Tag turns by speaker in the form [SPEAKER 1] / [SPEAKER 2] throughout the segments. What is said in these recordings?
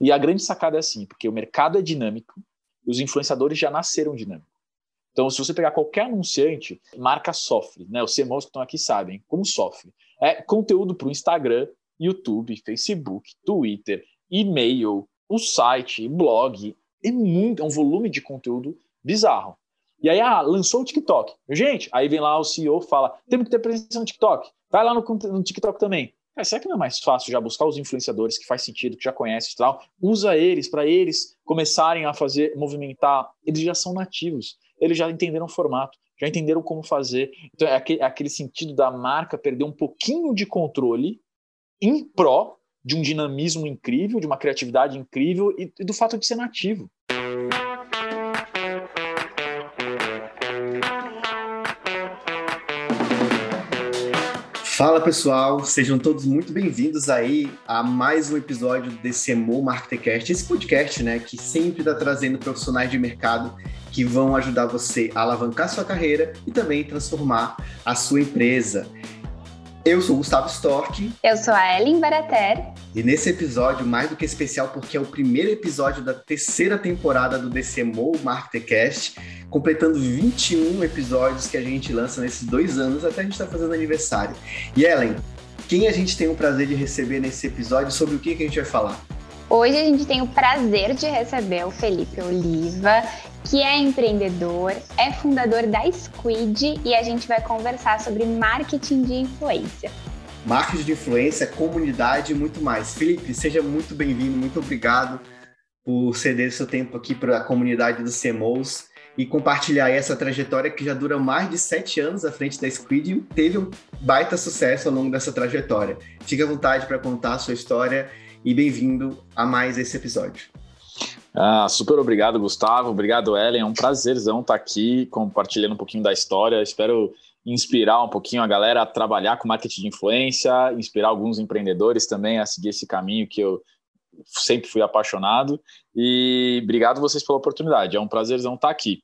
[SPEAKER 1] E a grande sacada é assim, porque o mercado é dinâmico, os influenciadores já nasceram dinâmicos. Então, se você pegar qualquer anunciante, marca sofre, né? Os CMOs que estão aqui sabem como sofre. É conteúdo para o Instagram, YouTube, Facebook, Twitter, e-mail, o site, blog. É, muito, é um volume de conteúdo bizarro. E aí, ah, lançou o TikTok. Gente, aí vem lá o CEO fala: temos que ter presença no TikTok. Vai lá no, no TikTok também. Cara, será que não é mais fácil já buscar os influenciadores que faz sentido, que já conhece e tal? Usa eles para eles começarem a fazer, movimentar. Eles já são nativos, eles já entenderam o formato, já entenderam como fazer. Então é aquele, é aquele sentido da marca perder um pouquinho de controle em pró de um dinamismo incrível, de uma criatividade incrível e, e do fato de ser nativo.
[SPEAKER 2] Fala pessoal, sejam todos muito bem-vindos aí a mais um episódio desse Emo Marketercast, esse podcast, né, que sempre está trazendo profissionais de mercado que vão ajudar você a alavancar sua carreira e também transformar a sua empresa. Eu sou o Gustavo Stork.
[SPEAKER 3] Eu sou a Ellen Barater.
[SPEAKER 2] E nesse episódio, mais do que especial, porque é o primeiro episódio da terceira temporada do DCMO Marketercast, completando 21 episódios que a gente lança nesses dois anos, até a gente está fazendo aniversário. E Ellen, quem a gente tem o prazer de receber nesse episódio, sobre o que, que a gente vai falar?
[SPEAKER 3] Hoje a gente tem o prazer de receber o Felipe Oliva, que é empreendedor, é fundador da Squid e a gente vai conversar sobre marketing de influência.
[SPEAKER 2] Marketing de influência, comunidade e muito mais. Felipe, seja muito bem-vindo, muito obrigado por ceder seu tempo aqui para a comunidade dos CMOs e compartilhar essa trajetória que já dura mais de sete anos à frente da Squid e teve um baita sucesso ao longo dessa trajetória. Fique à vontade para contar a sua história e bem-vindo a mais esse episódio.
[SPEAKER 1] Ah, super obrigado, Gustavo. Obrigado, Ellen. É um prazerzão estar aqui compartilhando um pouquinho da história. Espero inspirar um pouquinho a galera a trabalhar com marketing de influência, inspirar alguns empreendedores também a seguir esse caminho que eu sempre fui apaixonado. E obrigado vocês pela oportunidade. É um prazerzão estar aqui.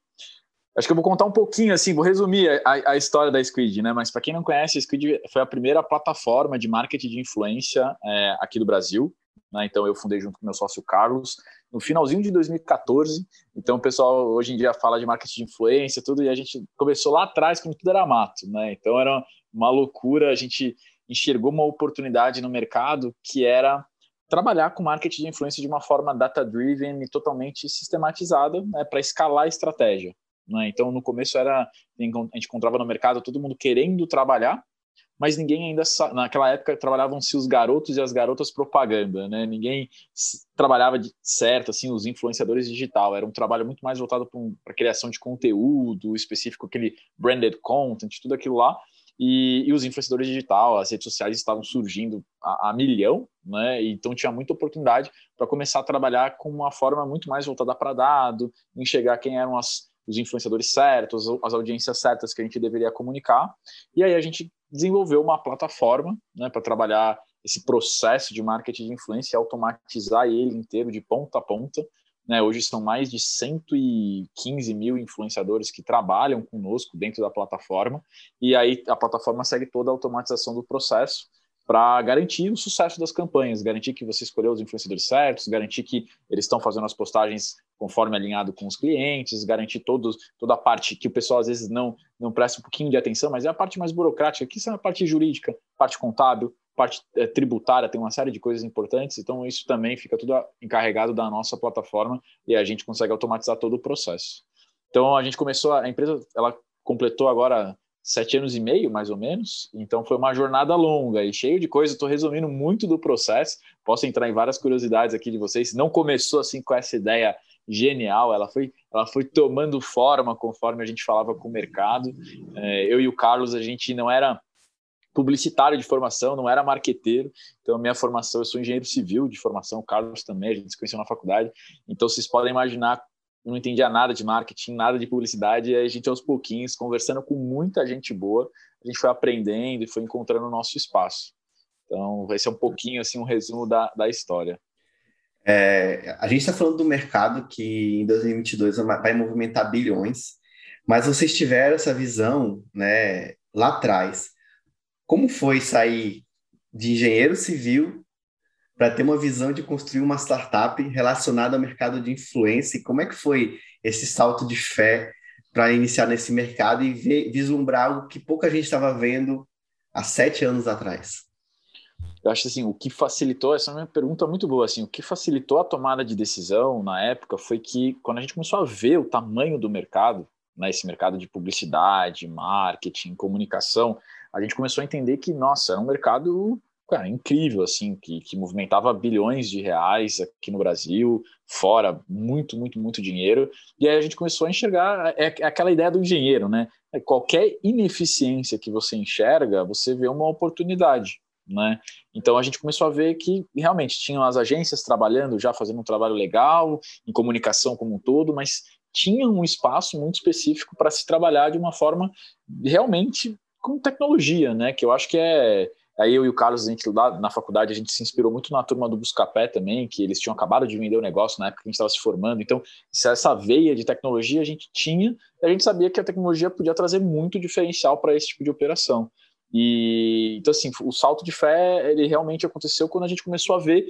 [SPEAKER 1] Acho que eu vou contar um pouquinho, assim, vou resumir a, a história da Squid, né? Mas para quem não conhece, a Squid foi a primeira plataforma de marketing de influência é, aqui do Brasil. Né? Então eu fundei junto com meu sócio Carlos no finalzinho de 2014. Então o pessoal hoje em dia fala de marketing de influência, tudo, e a gente começou lá atrás quando tudo era mato, né? Então era uma loucura. A gente enxergou uma oportunidade no mercado que era trabalhar com marketing de influência de uma forma data-driven e totalmente sistematizada né, para escalar a estratégia. Né? Então, no começo era a gente encontrava no mercado todo mundo querendo trabalhar, mas ninguém ainda naquela época trabalhavam-se os garotos e as garotas propaganda, né? Ninguém trabalhava de certo assim os influenciadores digital. Era um trabalho muito mais voltado para um, criação de conteúdo específico, aquele branded content, tudo aquilo lá. E, e, os influenciadores digital, as redes sociais estavam surgindo a, a milhão, né? Então tinha muita oportunidade para começar a trabalhar com uma forma muito mais voltada para dado, enxergar quem eram as os influenciadores certos, as audiências certas que a gente deveria comunicar. E aí a gente desenvolveu uma plataforma né, para trabalhar esse processo de marketing de influência e automatizar ele inteiro de ponta a ponta. Né? Hoje são mais de 115 mil influenciadores que trabalham conosco dentro da plataforma, e aí a plataforma segue toda a automatização do processo para garantir o sucesso das campanhas, garantir que você escolheu os influenciadores certos, garantir que eles estão fazendo as postagens conforme alinhado com os clientes, garantir todos, toda a parte que o pessoal às vezes não, não presta um pouquinho de atenção, mas é a parte mais burocrática, que são a parte jurídica, parte contábil, parte é, tributária, tem uma série de coisas importantes, então isso também fica tudo encarregado da nossa plataforma e a gente consegue automatizar todo o processo. Então a gente começou, a empresa, ela completou agora sete anos e meio, mais ou menos. Então foi uma jornada longa e cheio de coisa. Estou resumindo muito do processo. Posso entrar em várias curiosidades aqui de vocês. Não começou assim com essa ideia genial. Ela foi, ela foi tomando forma conforme a gente falava com o mercado. É, eu e o Carlos, a gente não era publicitário de formação, não era marqueteiro. Então, minha formação, eu sou engenheiro civil de formação, o Carlos também, a gente se conheceu na faculdade. Então, vocês podem imaginar não entendia nada de marketing, nada de publicidade, e a gente aos pouquinhos, conversando com muita gente boa, a gente foi aprendendo e foi encontrando o nosso espaço. Então, vai ser um pouquinho assim um resumo da, da história.
[SPEAKER 2] É, a gente está falando do mercado que em 2022 vai movimentar bilhões, mas vocês tiveram essa visão né, lá atrás. Como foi sair de engenheiro civil para ter uma visão de construir uma startup relacionada ao mercado de influência. E como é que foi esse salto de fé para iniciar nesse mercado e ver, vislumbrar algo que pouca gente estava vendo há sete anos atrás?
[SPEAKER 1] Eu acho assim, o que facilitou, essa é uma pergunta muito boa, assim, o que facilitou a tomada de decisão na época foi que quando a gente começou a ver o tamanho do mercado, né, esse mercado de publicidade, marketing, comunicação, a gente começou a entender que, nossa, era um mercado cara, incrível, assim, que, que movimentava bilhões de reais aqui no Brasil, fora, muito, muito, muito dinheiro. E aí a gente começou a enxergar é, é aquela ideia do engenheiro, né? É qualquer ineficiência que você enxerga, você vê uma oportunidade. Né? Então a gente começou a ver que realmente tinham as agências trabalhando já fazendo um trabalho legal em comunicação como um todo, mas tinha um espaço muito específico para se trabalhar de uma forma realmente com tecnologia, né? Que eu acho que é Aí eu e o Carlos, a gente lá na faculdade, a gente se inspirou muito na turma do Buscapé também, que eles tinham acabado de vender o negócio na época que a gente estava se formando. Então, essa veia de tecnologia a gente tinha, a gente sabia que a tecnologia podia trazer muito diferencial para esse tipo de operação. E então assim, o salto de fé ele realmente aconteceu quando a gente começou a ver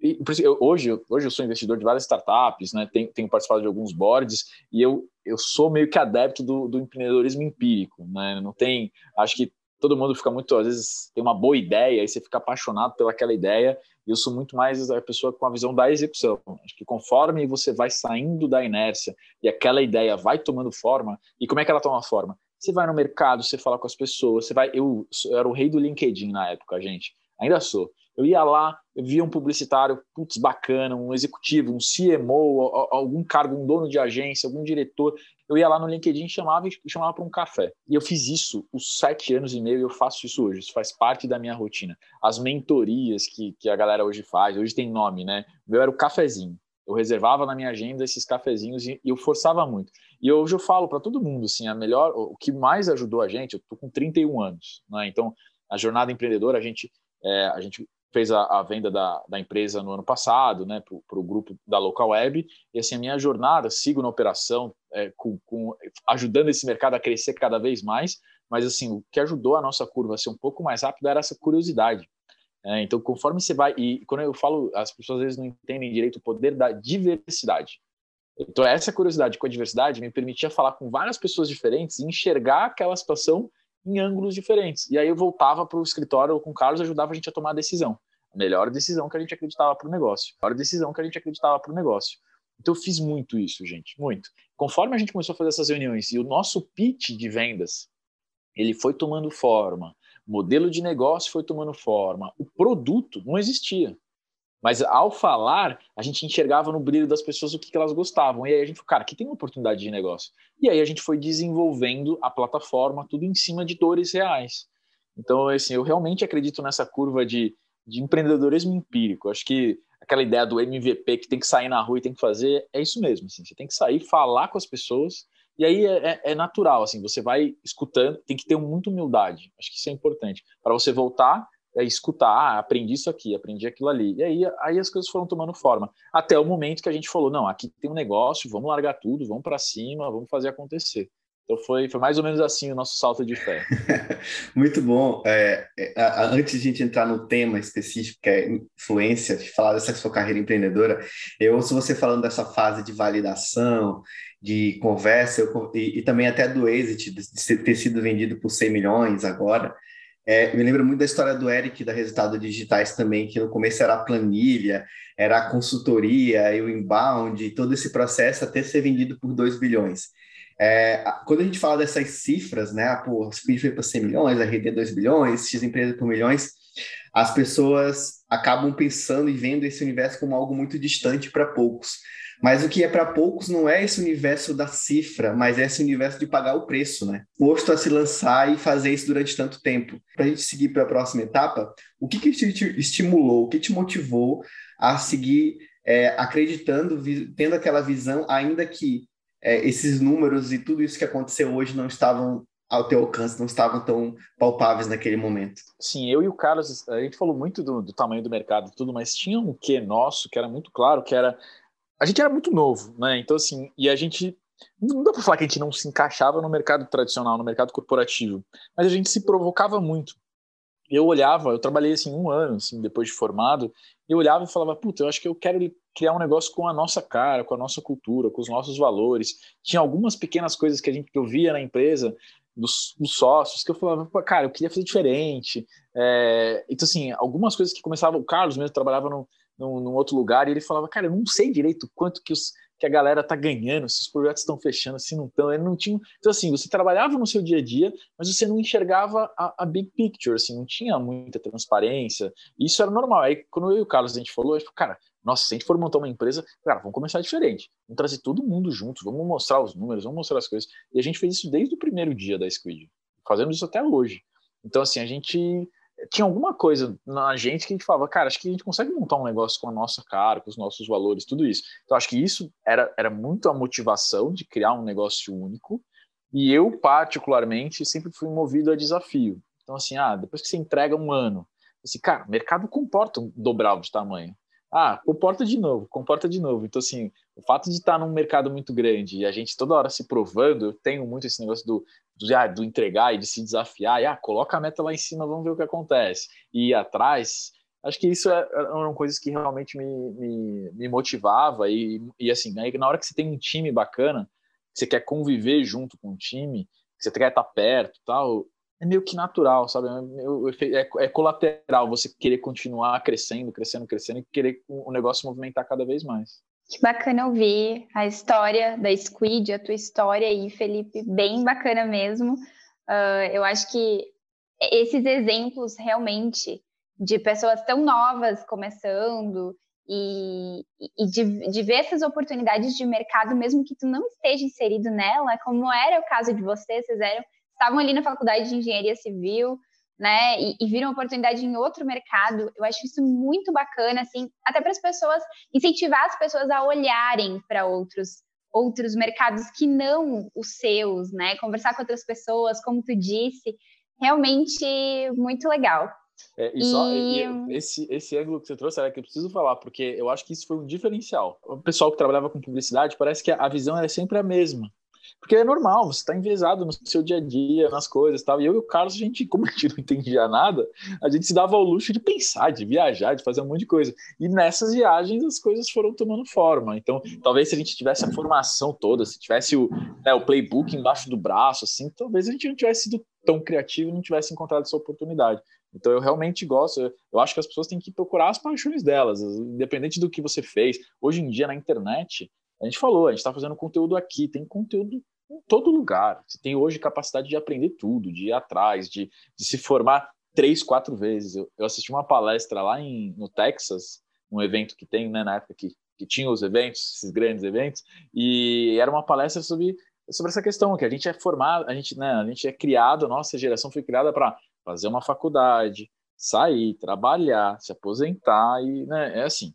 [SPEAKER 1] e, eu, hoje, hoje eu sou investidor de várias startups, né? Tenho, tenho, participado de alguns boards e eu, eu sou meio que adepto do, do empreendedorismo empírico, né? Não tem, acho que todo mundo fica muito, às vezes tem uma boa ideia e você fica apaixonado pelaquela ideia. E eu sou muito mais a pessoa com a visão da execução. Acho que conforme você vai saindo da inércia e aquela ideia vai tomando forma, e como é que ela toma forma? Você vai no mercado, você fala com as pessoas, você vai. Eu, eu era o rei do LinkedIn na época, gente. Ainda sou. Eu ia lá, eu via um publicitário, putz, bacana, um executivo, um CMO, algum cargo, um dono de agência, algum diretor. Eu ia lá no LinkedIn chamava e chamava para um café. E eu fiz isso os sete anos e meio e eu faço isso hoje. Isso faz parte da minha rotina. As mentorias que, que a galera hoje faz, hoje tem nome, né? O meu era o cafezinho. Eu reservava na minha agenda esses cafezinhos e eu forçava muito. E hoje eu falo para todo mundo, assim, a melhor, o que mais ajudou a gente, eu tô com 31 anos, né? Então, a jornada empreendedora, a gente, é, a gente fez a, a, venda da, da empresa no ano passado, né, para o grupo da Local Web, e assim, a minha jornada, sigo na operação, é, com, com, ajudando esse mercado a crescer cada vez mais, mas assim, o que ajudou a nossa curva a ser um pouco mais rápida era essa curiosidade. É, então, conforme você vai. E quando eu falo, as pessoas às vezes não entendem direito o poder da diversidade. Então, essa curiosidade com a diversidade me permitia falar com várias pessoas diferentes e enxergar aquela situação em ângulos diferentes. E aí eu voltava para o escritório com o Carlos ajudava a gente a tomar a decisão. A melhor decisão que a gente acreditava para o negócio. A melhor decisão que a gente acreditava para o negócio. Então eu fiz muito isso, gente, muito. Conforme a gente começou a fazer essas reuniões e o nosso pitch de vendas, ele foi tomando forma, o modelo de negócio foi tomando forma, o produto não existia. Mas ao falar, a gente enxergava no brilho das pessoas o que, que elas gostavam. E aí a gente falou, cara, aqui tem uma oportunidade de negócio. E aí a gente foi desenvolvendo a plataforma, tudo em cima de dores reais. Então, assim, eu realmente acredito nessa curva de, de empreendedorismo empírico. Acho que aquela ideia do MVP que tem que sair na rua e tem que fazer, é isso mesmo. Assim, você tem que sair, falar com as pessoas e aí é, é, é, natural, assim, você vai escutando, tem que ter muita humildade, acho que isso é importante, para você voltar a escutar, ah, aprendi isso aqui, aprendi aquilo ali. E aí, aí as coisas foram tomando forma. Até o momento que a gente falou, não, aqui tem um negócio, vamos largar tudo, vamos para cima, vamos fazer acontecer. Então foi, foi mais ou menos assim o nosso salto de fé.
[SPEAKER 2] Muito bom. É, é, antes de a gente entrar no tema específico, que é influência, de falar dessa sua carreira empreendedora, eu ouço você falando dessa fase de validação, de conversa, eu, e, e, também até do exit, de, de ter sido vendido por 100 milhões agora. É, me lembro muito da história do Eric, da Resultados Digitais também, que no começo era a planilha, era a consultoria e o inbound, todo esse processo até ser vendido por 2 bilhões. É, quando a gente fala dessas cifras, né, ah, pô, Speed foi para 100 milhões, a RD 2 bilhões, X empresa por milhões, as pessoas acabam pensando e vendo esse universo como algo muito distante para poucos. Mas o que é para poucos não é esse universo da cifra, mas é esse universo de pagar o preço, né? Posto a se lançar e fazer isso durante tanto tempo. Para a gente seguir para a próxima etapa, o que, que te estimulou, o que te motivou a seguir é, acreditando, tendo aquela visão, ainda que é, esses números e tudo isso que aconteceu hoje não estavam ao teu alcance, não estavam tão palpáveis naquele momento.
[SPEAKER 1] Sim, eu e o Carlos, a gente falou muito do, do tamanho do mercado e tudo, mas tinha um quê nosso que era muito claro, que era a gente era muito novo, né? Então, assim, e a gente. Não dá para falar que a gente não se encaixava no mercado tradicional, no mercado corporativo, mas a gente se provocava muito. eu olhava, eu trabalhei assim um ano, assim, depois de formado, eu olhava e falava, puta, eu acho que eu quero criar um negócio com a nossa cara, com a nossa cultura, com os nossos valores. Tinha algumas pequenas coisas que a gente que eu via na empresa, dos sócios, que eu falava, cara, eu queria fazer diferente. É, então, assim, algumas coisas que começavam, o Carlos mesmo trabalhava no, num, num, outro lugar, e ele falava, cara, eu não sei direito quanto que, os, que a galera tá ganhando, se os projetos estão fechando, se não estão, ele não tinha... Então, assim, você trabalhava no seu dia a dia, mas você não enxergava a, a big picture, assim, não tinha muita transparência, isso era normal. Aí, quando eu e o Carlos, a gente falou, a gente falou, cara, nossa, se a gente for montar uma empresa, cara, vamos começar diferente, vamos trazer todo mundo junto, vamos mostrar os números, vamos mostrar as coisas, e a gente fez isso desde o primeiro dia da Squid, fazendo isso até hoje. Então, assim, a gente tinha alguma coisa na gente que a gente falava, cara, acho que a gente consegue montar um negócio com a nossa cara, com os nossos valores, tudo isso. Então, acho que isso era, era muito a motivação de criar um negócio único. E eu, particularmente, sempre fui movido a desafio. Então, assim, ah, depois que você entrega um ano, assim, cara, o mercado comporta um dobral de tamanho. Ah, comporta de novo, comporta de novo. Então, assim, o fato de estar num mercado muito grande e a gente toda hora se provando, eu tenho muito esse negócio do, do, ah, do entregar e de se desafiar, e ah, coloca a meta lá em cima, vamos ver o que acontece. E ir atrás, acho que isso é, eram coisas que realmente me, me, me motivava e, e assim, aí na hora que você tem um time bacana, você quer conviver junto com o time, que você quer estar perto tal, é meio que natural, sabe? É, é, colateral você querer continuar crescendo, crescendo, crescendo e querer o negócio movimentar cada vez mais.
[SPEAKER 3] Que bacana ouvir a história da Squid, a tua história aí, Felipe, bem bacana mesmo. Uh, eu acho que esses exemplos realmente de pessoas tão novas começando e, e de, de, ver essas oportunidades de mercado, mesmo que tu não esteja inserido nela, como era o caso de vocês, vocês eram estavam ali na faculdade de engenharia civil, né, e, e viram oportunidade em outro mercado. Eu acho isso muito bacana, assim, até para as pessoas incentivar as pessoas a olharem para outros outros mercados que não os seus, né? Conversar com outras pessoas, como tu disse, realmente muito legal.
[SPEAKER 1] É, e, só e... E esse, esse ângulo que você trouxe é que eu preciso falar, porque eu acho que isso foi um diferencial. O pessoal que trabalhava com publicidade parece que a visão é sempre a mesma. Porque é normal, você está enviesado no seu dia a dia, nas coisas tal. E eu e o Carlos, a gente, como a gente não entendia nada, a gente se dava ao luxo de pensar, de viajar, de fazer um monte de coisa. E nessas viagens as coisas foram tomando forma. Então, talvez se a gente tivesse a formação toda, se tivesse o, né, o playbook embaixo do braço, assim, talvez a gente não tivesse sido tão criativo e não tivesse encontrado essa oportunidade. Então eu realmente gosto, eu acho que as pessoas têm que procurar as paixões delas, independente do que você fez. Hoje em dia na internet, a gente falou, a gente está fazendo conteúdo aqui, tem conteúdo em todo lugar. Você tem hoje capacidade de aprender tudo, de ir atrás, de, de se formar três, quatro vezes. Eu, eu, assisti uma palestra lá em, no Texas, um evento que tem, né, na época que, que tinha os eventos, esses grandes eventos, e era uma palestra sobre, sobre essa questão, que a gente é formado, a gente, né, a gente é criado, nossa geração foi criada para fazer uma faculdade, sair, trabalhar, se aposentar, e né, é assim.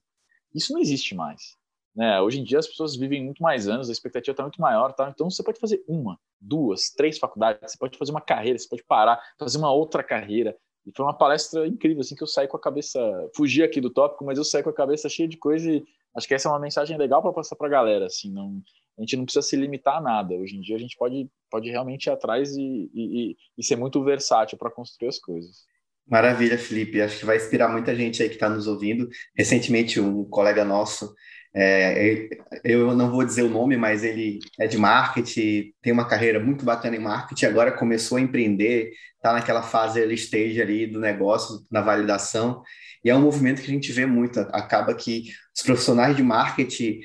[SPEAKER 1] Isso não existe mais. Né? Hoje em dia as pessoas vivem muito mais anos, a expectativa está muito maior, tá? então você pode fazer uma, duas, três faculdades, você pode fazer uma carreira, você pode parar, fazer uma outra carreira. E foi uma palestra incrível, assim, que eu saí com a cabeça, fugi aqui do tópico, mas eu saí com a cabeça cheia de coisa e acho que essa é uma mensagem legal para passar para a galera, assim, não, a gente não precisa se limitar a nada. Hoje em dia a gente pode, pode realmente ir atrás e, e, e ser muito versátil para construir as coisas.
[SPEAKER 2] Maravilha, Felipe. Acho que vai inspirar muita gente aí que está nos ouvindo. Recentemente, um colega nosso é, eu não vou dizer o nome, mas ele é de marketing, tem uma carreira muito bacana em marketing, agora começou a empreender, está naquela fase early stage ali do negócio, na validação, e é um movimento que a gente vê muito, acaba que os profissionais de marketing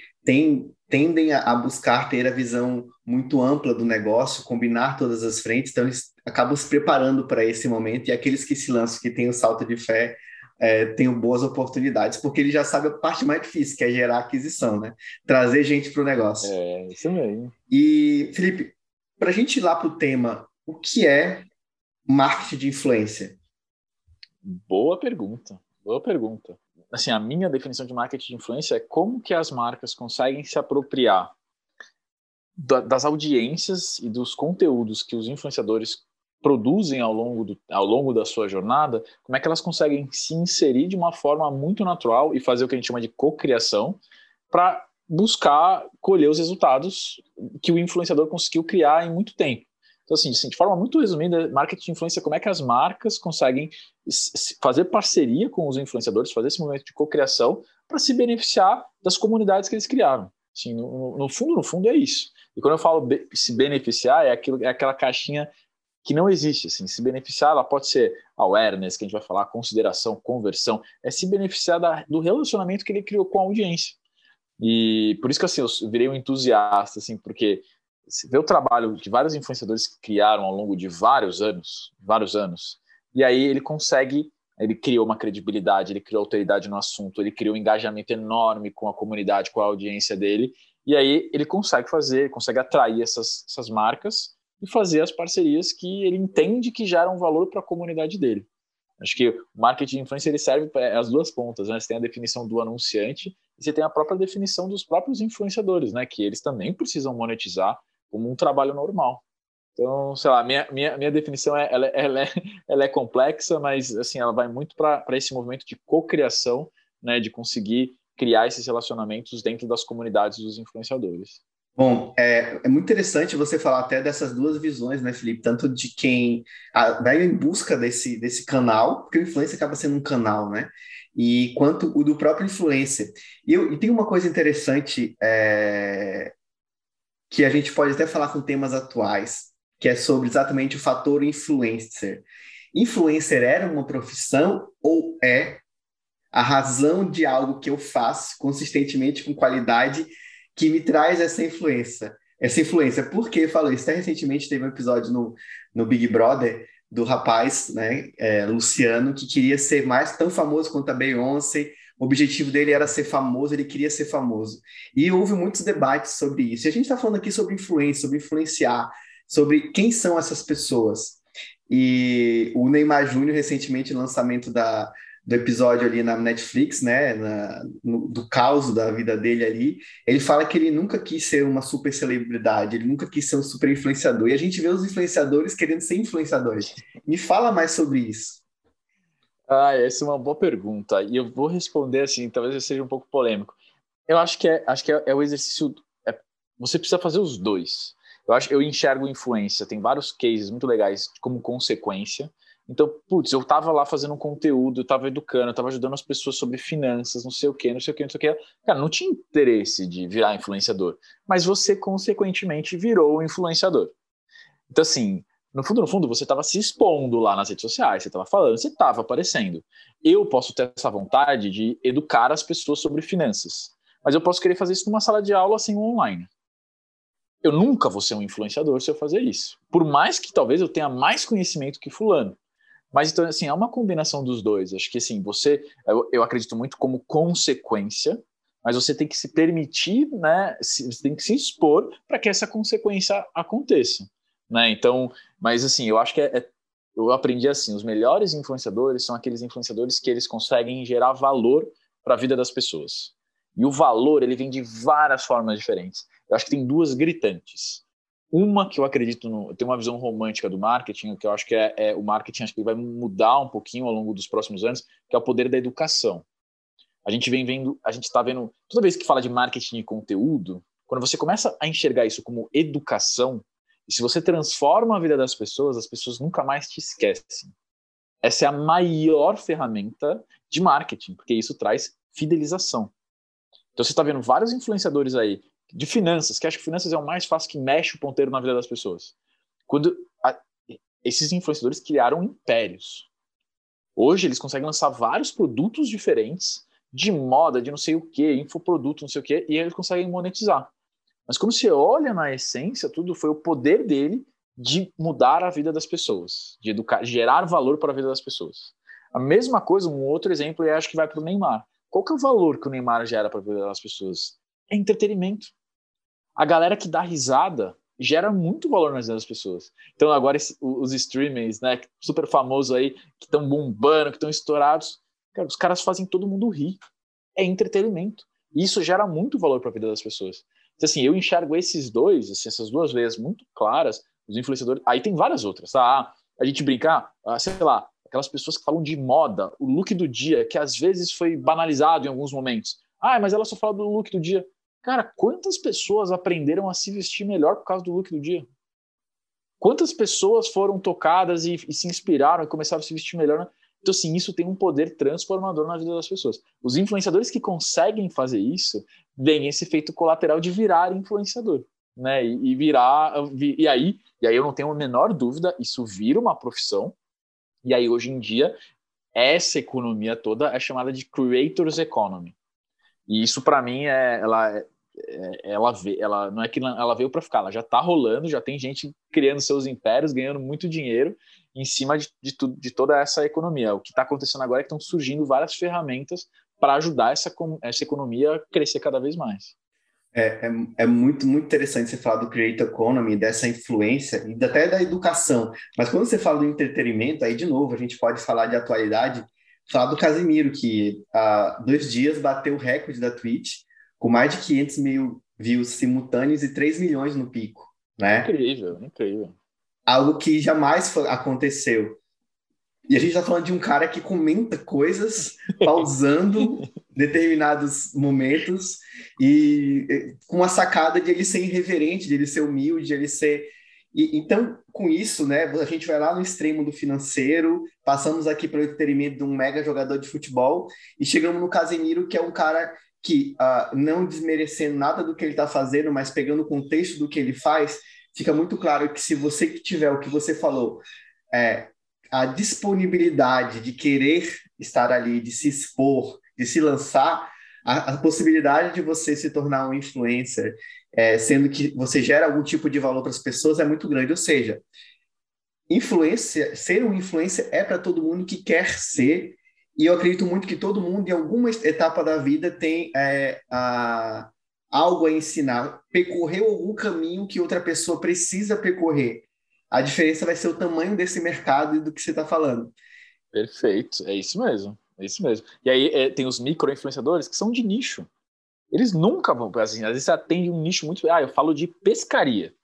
[SPEAKER 2] tendem a, buscar ter a visão muito ampla do negócio, combinar todas as frentes, então eles acabam se preparando para esse momento, e aqueles que se lançam, que têm o salto de fé, é, tenho boas oportunidades, porque ele já sabe a parte mais difícil, que é gerar aquisição, né? Trazer gente para o negócio.
[SPEAKER 1] É, isso mesmo.
[SPEAKER 2] E, Felipe, para a gente ir lá para o tema, o que é marketing de influência?
[SPEAKER 1] Boa pergunta, boa pergunta. Assim, a minha definição de marketing de influência é como que as marcas conseguem se apropriar das audiências e dos conteúdos que os influenciadores produzem ao longo, do, ao longo da sua jornada, como é que elas conseguem se inserir de uma forma muito natural e fazer o que a gente chama de cocriação para buscar colher os resultados que o influenciador conseguiu criar em muito tempo. Então, assim, assim, de forma muito resumida, marketing de influência, como é que as marcas conseguem fazer parceria com os influenciadores, fazer esse momento de cocriação para se beneficiar das comunidades que eles criaram. Assim, no, no, fundo, no fundo, é isso. E quando eu falo be se beneficiar, é, aquilo, é aquela caixinha que não existe. Assim, se beneficiar, ela pode ser awareness, que a gente vai falar, consideração, conversão, é se beneficiar da, do relacionamento que ele criou com a audiência. E por isso que assim, eu virei um entusiasta, assim, porque você vê o trabalho que vários influenciadores criaram ao longo de vários anos, vários anos, e aí ele consegue, ele criou uma credibilidade, ele criou autoridade no assunto, ele criou um engajamento enorme com a comunidade, com a audiência dele, e aí ele consegue fazer, consegue atrair essas, essas marcas e fazer as parcerias que ele entende que geram valor para a comunidade dele. Acho que o marketing de influência ele serve para as duas pontas, né? Você tem a definição do anunciante e você tem a própria definição dos próprios influenciadores, né? Que eles também precisam monetizar como um trabalho normal. Então, sei lá, minha, minha, minha definição é ela, ela, é, ela é complexa, mas assim, ela vai muito para esse movimento de cocriação, né? De conseguir criar esses relacionamentos dentro das comunidades dos influenciadores.
[SPEAKER 2] Bom, é, é, muito interessante você falar até dessas duas visões, né, Felipe? Tanto de quem vai em busca desse, desse canal, porque o influencer acaba sendo um canal, né? E quanto o do próprio influencer. E, eu, e tem uma coisa interessante é, que a gente pode até falar com temas atuais, que é sobre exatamente o fator influencer. Influencer era uma profissão ou é a razão de algo que eu faço consistentemente com qualidade que me traz essa influência. Essa influência. Por que falou isso? Até recentemente teve um episódio no, no Big Brother do rapaz, né, é, Luciano, que queria ser mais tão famoso quanto a Beyoncé. O objetivo dele era ser famoso, ele queria ser famoso. E houve muitos debates sobre isso. E a gente está falando aqui sobre influência, sobre influenciar, sobre quem são essas pessoas. E o Neymar Júnior, recentemente, lançamento da, do episódio ali na Netflix, né, na, no, do caos da vida dele ali, ele fala que ele nunca quis ser uma super celebridade, ele nunca quis ser um super influenciador. E a gente vê os influenciadores querendo ser influenciadores. Me fala mais sobre isso.
[SPEAKER 1] Ah, essa é uma boa pergunta. E eu vou responder assim, talvez eu seja um pouco polêmico. Eu acho que é, acho que é, é o exercício. É, você precisa fazer os dois. Eu acho, eu enxergo influência. Tem vários cases muito legais como consequência então, putz, eu tava lá fazendo um conteúdo, eu tava educando, eu tava ajudando as pessoas sobre finanças, não sei o quê, não sei o quê, não sei o quê. Cara, não tinha interesse de virar influenciador, mas você, consequentemente, virou influenciador. Então, assim, no fundo, no fundo, você estava se expondo lá nas redes sociais, você estava falando, você estava aparecendo. Eu posso ter essa vontade de educar as pessoas sobre finanças, mas eu posso querer fazer isso numa sala de aula assim online. Eu nunca vou ser um influenciador se eu fazer isso. Por mais que talvez eu tenha mais conhecimento que fulano. Mas então, assim, é uma combinação dos dois. Acho que, assim, você, eu, eu acredito muito como consequência, mas você tem que se permitir, né? Você tem que se expor para que essa consequência aconteça, né? Então, mas assim, eu acho que é, é, eu aprendi assim, os melhores influenciadores são aqueles influenciadores que eles conseguem gerar valor para a vida das pessoas. E o valor, ele vem de várias formas diferentes. Eu acho que tem duas gritantes. Uma que eu acredito, no, eu tenho uma visão romântica do marketing, que eu acho que é, é o marketing acho que vai mudar um pouquinho ao longo dos próximos anos, que é o poder da educação. A gente vem vendo, a gente está vendo, toda vez que fala de marketing e conteúdo, quando você começa a enxergar isso como educação, e se você transforma a vida das pessoas, as pessoas nunca mais te esquecem. Essa é a maior ferramenta de marketing, porque isso traz fidelização. Então você está vendo vários influenciadores aí de finanças, que acho que finanças é o mais fácil que mexe o ponteiro na vida das pessoas. Quando a, esses influenciadores criaram impérios. Hoje eles conseguem lançar vários produtos diferentes de moda, de não sei o que, infoproduto, não sei o que, e eles conseguem monetizar. Mas quando você olha na essência, tudo foi o poder dele de mudar a vida das pessoas, de educar, gerar valor para a vida das pessoas. A mesma coisa, um outro exemplo, e acho que vai para o Neymar. Qual que é o valor que o Neymar gera para a vida das pessoas? É entretenimento a galera que dá risada gera muito valor nas das pessoas. Então agora os streamers, né, super famosos aí, que estão bombando, que estão estourados, cara, os caras fazem todo mundo rir. É entretenimento. E isso gera muito valor para a vida das pessoas. Então, assim, eu enxergo esses dois, assim, essas duas vezes muito claras, os influenciadores. Aí tem várias outras, tá? A gente brincar, ah, sei lá, aquelas pessoas que falam de moda, o look do dia, que às vezes foi banalizado em alguns momentos. Ah, mas ela só fala do look do dia. Cara, quantas pessoas aprenderam a se vestir melhor por causa do look do dia? Quantas pessoas foram tocadas e, e se inspiraram e começaram a se vestir melhor? Né? Então, assim, isso tem um poder transformador na vida das pessoas. Os influenciadores que conseguem fazer isso vem esse efeito colateral de virar influenciador, né? E, e virar, e aí, e aí eu não tenho a menor dúvida, isso vira uma profissão. E aí hoje em dia essa economia toda é chamada de creators economy. E isso para mim é ela é, ela vê, ela não é que ela veio para ficar, ela já está rolando, já tem gente criando seus impérios, ganhando muito dinheiro em cima de, de, tudo, de toda essa economia. O que está acontecendo agora é que estão surgindo várias ferramentas para ajudar essa, essa economia a crescer cada vez mais.
[SPEAKER 2] É, é, é, muito, muito interessante você falar do Creator Economy, dessa influência, e até da educação. Mas quando você fala do entretenimento, aí de novo, a gente pode falar de atualidade, falar do Casimiro, que há dois dias bateu o recorde da Twitch, com mais de 500 mil views simultâneos e 3 milhões no pico. Né?
[SPEAKER 1] Incrível, incrível.
[SPEAKER 2] Algo que jamais aconteceu. E a gente está falando de um cara que comenta coisas pausando determinados momentos e com a sacada de ele ser irreverente, de ele ser humilde, de ele ser. E, então, com isso, né, a gente vai lá no extremo do financeiro, passamos aqui pelo entretenimento de um mega jogador de futebol e chegamos no Casemiro, que é um cara que, uh, não desmerecendo nada do que ele está fazendo, mas pegando o contexto do que ele faz, fica muito claro que se você tiver o que você falou, é, a disponibilidade de querer estar ali, de se expor, de se lançar, a, a possibilidade de você se tornar um influencer, é, sendo que você gera algum tipo de valor para as pessoas, é muito grande. Ou seja, influência, ser um influencer é para todo mundo que quer ser, e eu acredito muito que todo mundo, em alguma etapa da vida, tem é, a, algo a ensinar, percorreu algum caminho que outra pessoa precisa percorrer. A diferença vai ser o tamanho desse mercado e do que você está falando.
[SPEAKER 1] Perfeito, é isso mesmo, é isso mesmo. E aí é, tem os micro-influenciadores que são de nicho. Eles nunca vão, assim, às vezes você atende um nicho muito. Ah, eu falo de pescaria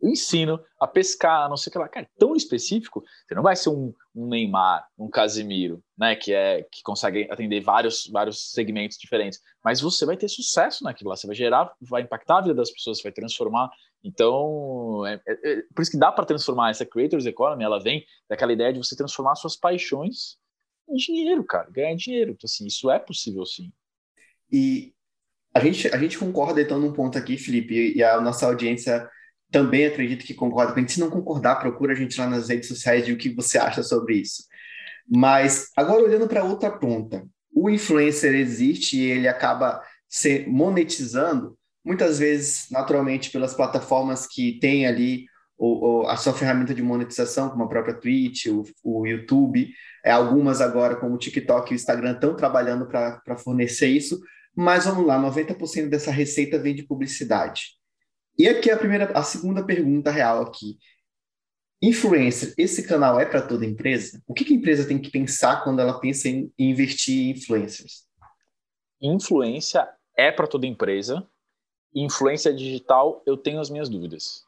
[SPEAKER 1] eu ensino a pescar, não sei o que lá. Cara, tão específico, você não vai ser um, um, Neymar, um Casimiro, né, que é que consegue atender vários, vários segmentos diferentes, mas você vai ter sucesso naquilo lá, você vai gerar, vai impactar a vida das pessoas, vai transformar. Então, é, é, é por isso que dá para transformar essa creators economy, ela vem daquela ideia de você transformar suas paixões em dinheiro, cara, ganhar dinheiro. Então, assim, isso é possível sim.
[SPEAKER 2] E a gente, a gente concorda então num ponto aqui, Felipe, e a nossa audiência também acredito que concorda com a gente. Se não concordar, procura a gente lá nas redes sociais de o que você acha sobre isso. Mas agora olhando para outra ponta, o influencer existe e ele acaba se monetizando, muitas vezes, naturalmente, pelas plataformas que têm ali o, a sua ferramenta de monetização, como a própria Twitch, o, o YouTube, é, algumas agora, como o TikTok e o Instagram, estão trabalhando para fornecer isso, mas vamos lá, 90% dessa receita vem de publicidade. E aqui a primeira, a segunda pergunta real aqui. Influencer, esse canal é para toda empresa? O que, que, a empresa tem que pensar quando ela pensa em investir em influencers?
[SPEAKER 1] Influência é para toda empresa. Influência digital, eu tenho as minhas dúvidas.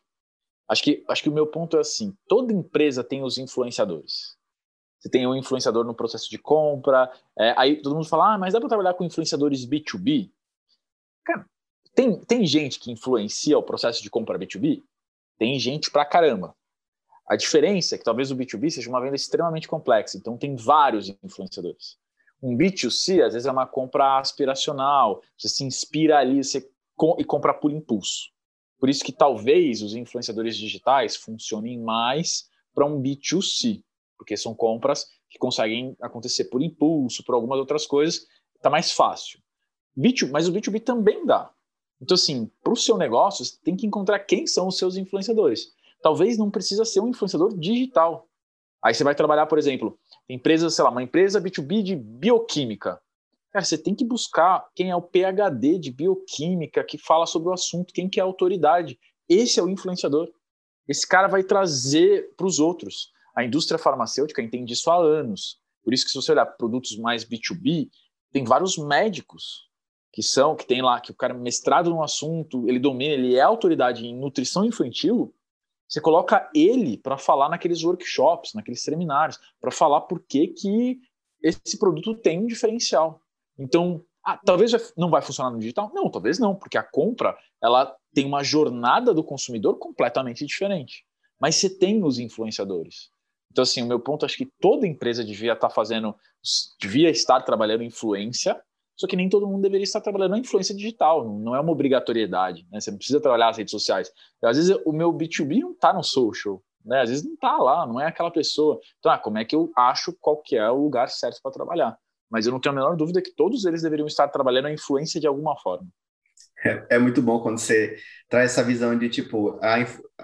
[SPEAKER 1] Acho que, acho que o meu ponto é assim: toda empresa tem os influenciadores. Você tem um influenciador no processo de compra. É, aí todo mundo fala, ah, mas dá para trabalhar com influenciadores B2B? Cara, tem, tem gente que influencia o processo de compra B2B? Tem gente pra caramba. A diferença é que talvez o B2B seja uma venda extremamente complexa, então tem vários influenciadores. Um B2C, às vezes, é uma compra aspiracional, você se inspira ali você com, e compra por impulso. Por isso que talvez os influenciadores digitais funcionem mais para um B2C, porque são compras que conseguem acontecer por impulso, por algumas outras coisas, está mais fácil. B2, mas o B2B também dá. Então, assim, para o seu negócio, você tem que encontrar quem são os seus influenciadores. Talvez não precisa ser um influenciador digital. Aí você vai trabalhar, por exemplo, empresa, sei lá, uma empresa B2B de bioquímica. Cara, você tem que buscar quem é o PhD de bioquímica que fala sobre o assunto, quem que é a autoridade. Esse é o influenciador. Esse cara vai trazer para os outros. A indústria farmacêutica entende isso há anos. Por isso que se você olhar produtos mais B2B, tem vários médicos que são, que tem lá, que o cara é mestrado no assunto, ele domina, ele é autoridade em nutrição infantil, você coloca ele para falar naqueles workshops, naqueles seminários, para falar por que, que esse produto tem um diferencial. Então, ah, talvez não vai funcionar no digital? Não, talvez não, porque a compra ela tem uma jornada do consumidor completamente diferente. mas você tem os influenciadores. Então, assim, o meu ponto, acho que toda empresa devia estar fazendo, devia estar trabalhando influência, só que nem todo mundo deveria estar trabalhando influência digital, não é uma obrigatoriedade, né? Você não precisa trabalhar as redes sociais. Às vezes o meu B2B não está no social, né? Às vezes não está lá, não é aquela pessoa. Então, ah, como é que eu acho qual que é o lugar certo para trabalhar? Mas eu não tenho a menor dúvida que todos eles deveriam estar trabalhando a influência de alguma forma.
[SPEAKER 2] É, é muito bom quando você traz essa visão de tipo, a,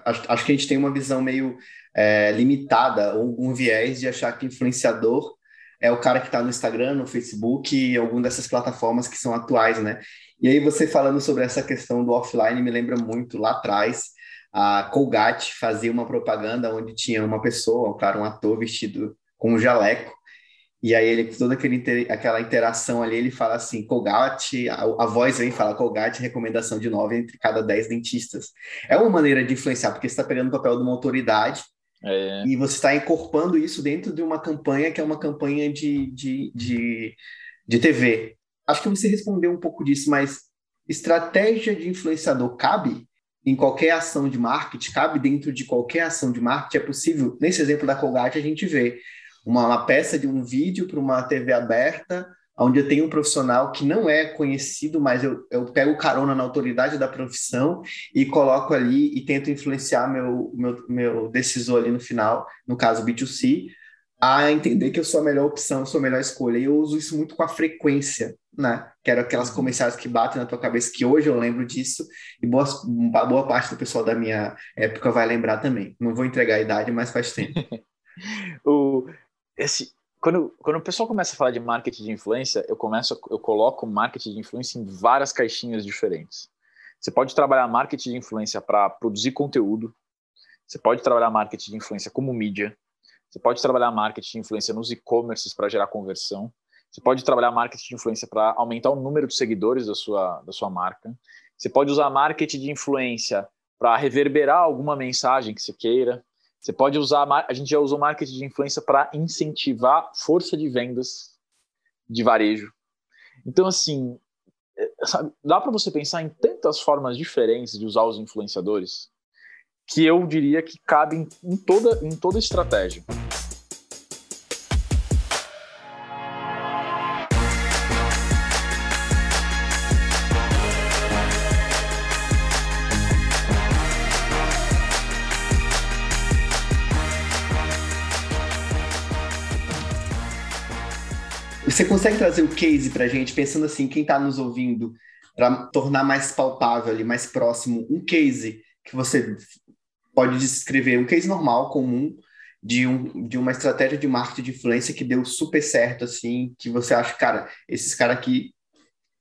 [SPEAKER 2] acho, acho que a gente tem uma visão meio é, limitada, ou um viés de achar que influenciador é o cara que está no Instagram, no Facebook e alguma dessas plataformas que são atuais, né? E aí você falando sobre essa questão do offline me lembra muito lá atrás a Colgate fazia uma propaganda onde tinha uma pessoa, claro, um ator vestido com um jaleco e aí ele toda aquele, aquela interação ali, ele fala assim, Colgate, a, a voz vem fala Colgate, recomendação de nove entre cada dez dentistas. É uma maneira de influenciar, porque está pegando o papel de uma autoridade é. e você está incorporando isso dentro de uma campanha que é uma campanha de, de, de, de TV. Acho que você respondeu um pouco disso, mas estratégia de influenciador cabe em qualquer ação de marketing, cabe dentro de qualquer ação de marketing, é possível. Nesse exemplo da Colgate, a gente vê uma, uma peça de um vídeo para uma TV aberta, onde eu tenho um profissional que não é conhecido, mas eu, eu pego carona na autoridade da profissão e coloco ali e tento influenciar meu, meu, meu decisor ali no final, no caso B2C, a entender que eu sou a melhor opção, sou a melhor escolha. E eu uso isso muito com a frequência, né? Que eram aquelas uhum. comerciais que batem na tua cabeça, que hoje eu lembro disso, e boa, boa parte do pessoal da minha época vai lembrar também. Não vou entregar a idade, mas faz tempo.
[SPEAKER 1] o, esse, quando, quando o pessoal começa a falar de marketing de influência, eu começo, eu coloco marketing de influência em várias caixinhas diferentes. Você pode trabalhar marketing de influência para produzir conteúdo, você pode trabalhar marketing de influência como mídia, você pode trabalhar marketing de influência nos e-commerces para gerar conversão, você pode trabalhar marketing de influência para aumentar o número de seguidores da sua, da sua marca, você pode usar marketing de influência para reverberar alguma mensagem que você queira, você pode usar, a gente já usou marketing de influência para incentivar força de vendas de varejo. Então, assim, é, sabe, dá para você pensar em tantas formas diferentes de usar os influenciadores que eu diria que cabem em toda, em toda estratégia.
[SPEAKER 2] Você consegue trazer o case para a gente, pensando assim, quem está nos ouvindo, para tornar mais palpável ali, mais próximo, um case que você pode descrever, um case normal, comum, de, um, de uma estratégia de marketing de influência que deu super certo, assim, que você acha, cara, esses caras aqui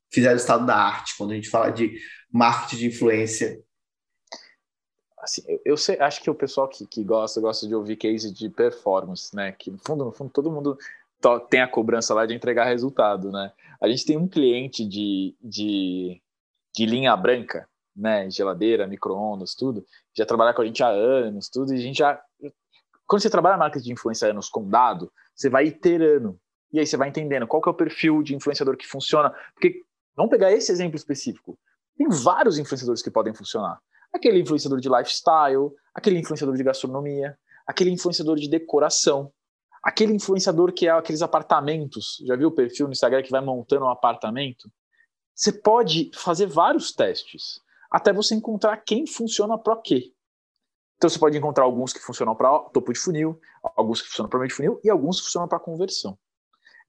[SPEAKER 2] fizeram o estado da arte, quando a gente fala de marketing de influência.
[SPEAKER 1] Assim, eu, eu sei, acho que o pessoal que, que gosta, gosta de ouvir case de performance, né? Que no fundo, no fundo, todo mundo tem a cobrança lá de entregar resultado, né? A gente tem um cliente de, de, de linha branca, né? Geladeira, micro-ondas, tudo. Já trabalha com a gente há anos, tudo. E a gente já. Quando você trabalha marketing de influência anos com dado, você vai iterando. E aí você vai entendendo qual que é o perfil de influenciador que funciona. Porque, vamos pegar esse exemplo específico. Tem vários influenciadores que podem funcionar. Aquele influenciador de lifestyle, aquele influenciador de gastronomia, aquele influenciador de decoração aquele influenciador que é aqueles apartamentos, já viu o perfil no Instagram que vai montando um apartamento? Você pode fazer vários testes até você encontrar quem funciona para quê. Então você pode encontrar alguns que funcionam para topo de funil, alguns que funcionam para meio de funil e alguns que funcionam para conversão.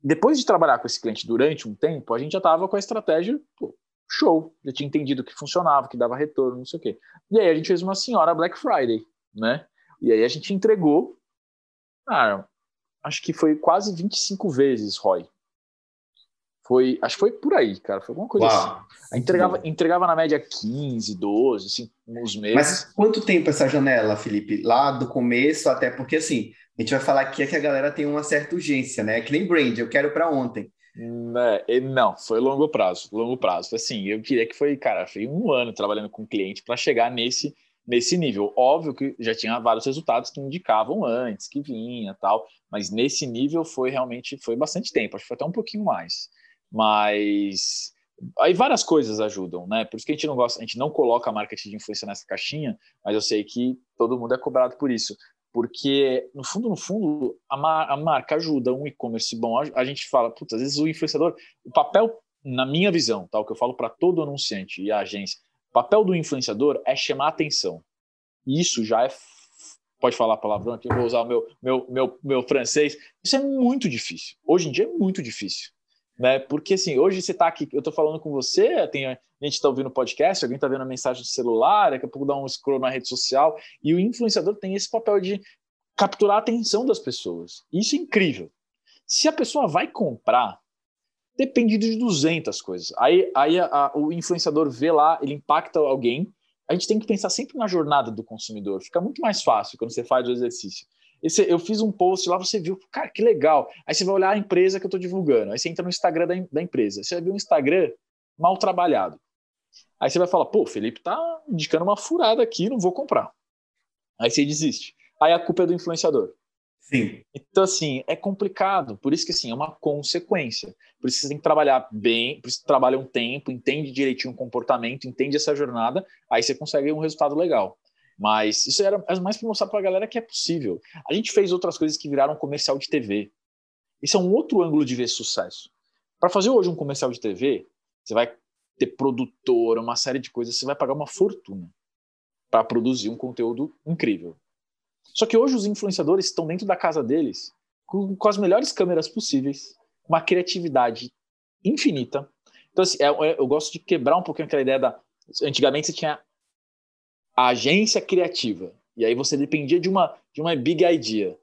[SPEAKER 1] Depois de trabalhar com esse cliente durante um tempo, a gente já estava com a estratégia pô, show, já tinha entendido que funcionava, que dava retorno, não sei o quê. E aí a gente fez uma senhora Black Friday, né? E aí a gente entregou ah, acho que foi quase 25 vezes, Roy. Foi, acho que foi por aí, cara. Foi alguma coisa Uau. assim. entregava, entregava na média 15, 12, assim, uns meses.
[SPEAKER 2] Mas quanto tempo essa janela, Felipe? Lá do começo até porque assim, a gente vai falar aqui é que a galera tem uma certa urgência, né? Que nem brand, eu quero para ontem.
[SPEAKER 1] É, não, foi longo prazo, longo prazo. Assim, eu queria que foi, cara, foi um ano trabalhando com cliente para chegar nesse nesse nível. Óbvio que já tinha vários resultados que indicavam antes que vinha tal, mas nesse nível foi realmente foi bastante tempo, acho que foi até um pouquinho mais. Mas aí várias coisas ajudam, né? Por isso que a gente não gosta, a gente não coloca a marketing de influência nessa caixinha, mas eu sei que todo mundo é cobrado por isso. Porque, no fundo, no fundo, a, mar a marca ajuda um e-commerce bom. A, gente fala, putz, às vezes o influenciador, o papel, na minha visão, tá, o que eu falo para todo anunciante e agência, papel do influenciador é chamar atenção. Isso já é. Pode falar palavrão aqui, eu vou usar o meu, meu, meu, meu francês. Isso é muito difícil. Hoje em dia é muito difícil né? Porque assim, hoje você está aqui, eu estou falando com você, tem, a gente está ouvindo podcast, alguém está vendo a mensagem do celular, daqui a pouco dá um scroll na rede social, e o influenciador tem esse papel de capturar a atenção das pessoas. Isso é incrível. Se a pessoa vai comprar, depende de 200 coisas. Aí, aí a, a, o influenciador vê lá, ele impacta alguém. A gente tem que pensar sempre na jornada do consumidor. Fica muito mais fácil quando você faz o exercício. Esse, eu fiz um post lá, você viu, cara, que legal. Aí você vai olhar a empresa que eu estou divulgando. Aí você entra no Instagram da, da empresa. Você vai ver um Instagram mal trabalhado. Aí você vai falar, pô, o Felipe tá indicando uma furada aqui, não vou comprar. Aí você desiste. Aí a culpa é do influenciador.
[SPEAKER 2] Sim.
[SPEAKER 1] Então, assim, é complicado. Por isso que, assim, é uma consequência. Por isso que você tem que trabalhar bem, por isso que trabalha um tempo, entende direitinho o comportamento, entende essa jornada, aí você consegue um resultado legal. Mas isso era mais para mostrar para a galera que é possível. A gente fez outras coisas que viraram comercial de TV. Isso é um outro ângulo de ver sucesso. Para fazer hoje um comercial de TV, você vai ter produtor, uma série de coisas, você vai pagar uma fortuna para produzir um conteúdo incrível. Só que hoje os influenciadores estão dentro da casa deles com, com as melhores câmeras possíveis, uma criatividade infinita. Então, assim, é, é, eu gosto de quebrar um pouquinho aquela ideia da. Antigamente você tinha a agência criativa. E aí você dependia de uma, de uma big idea.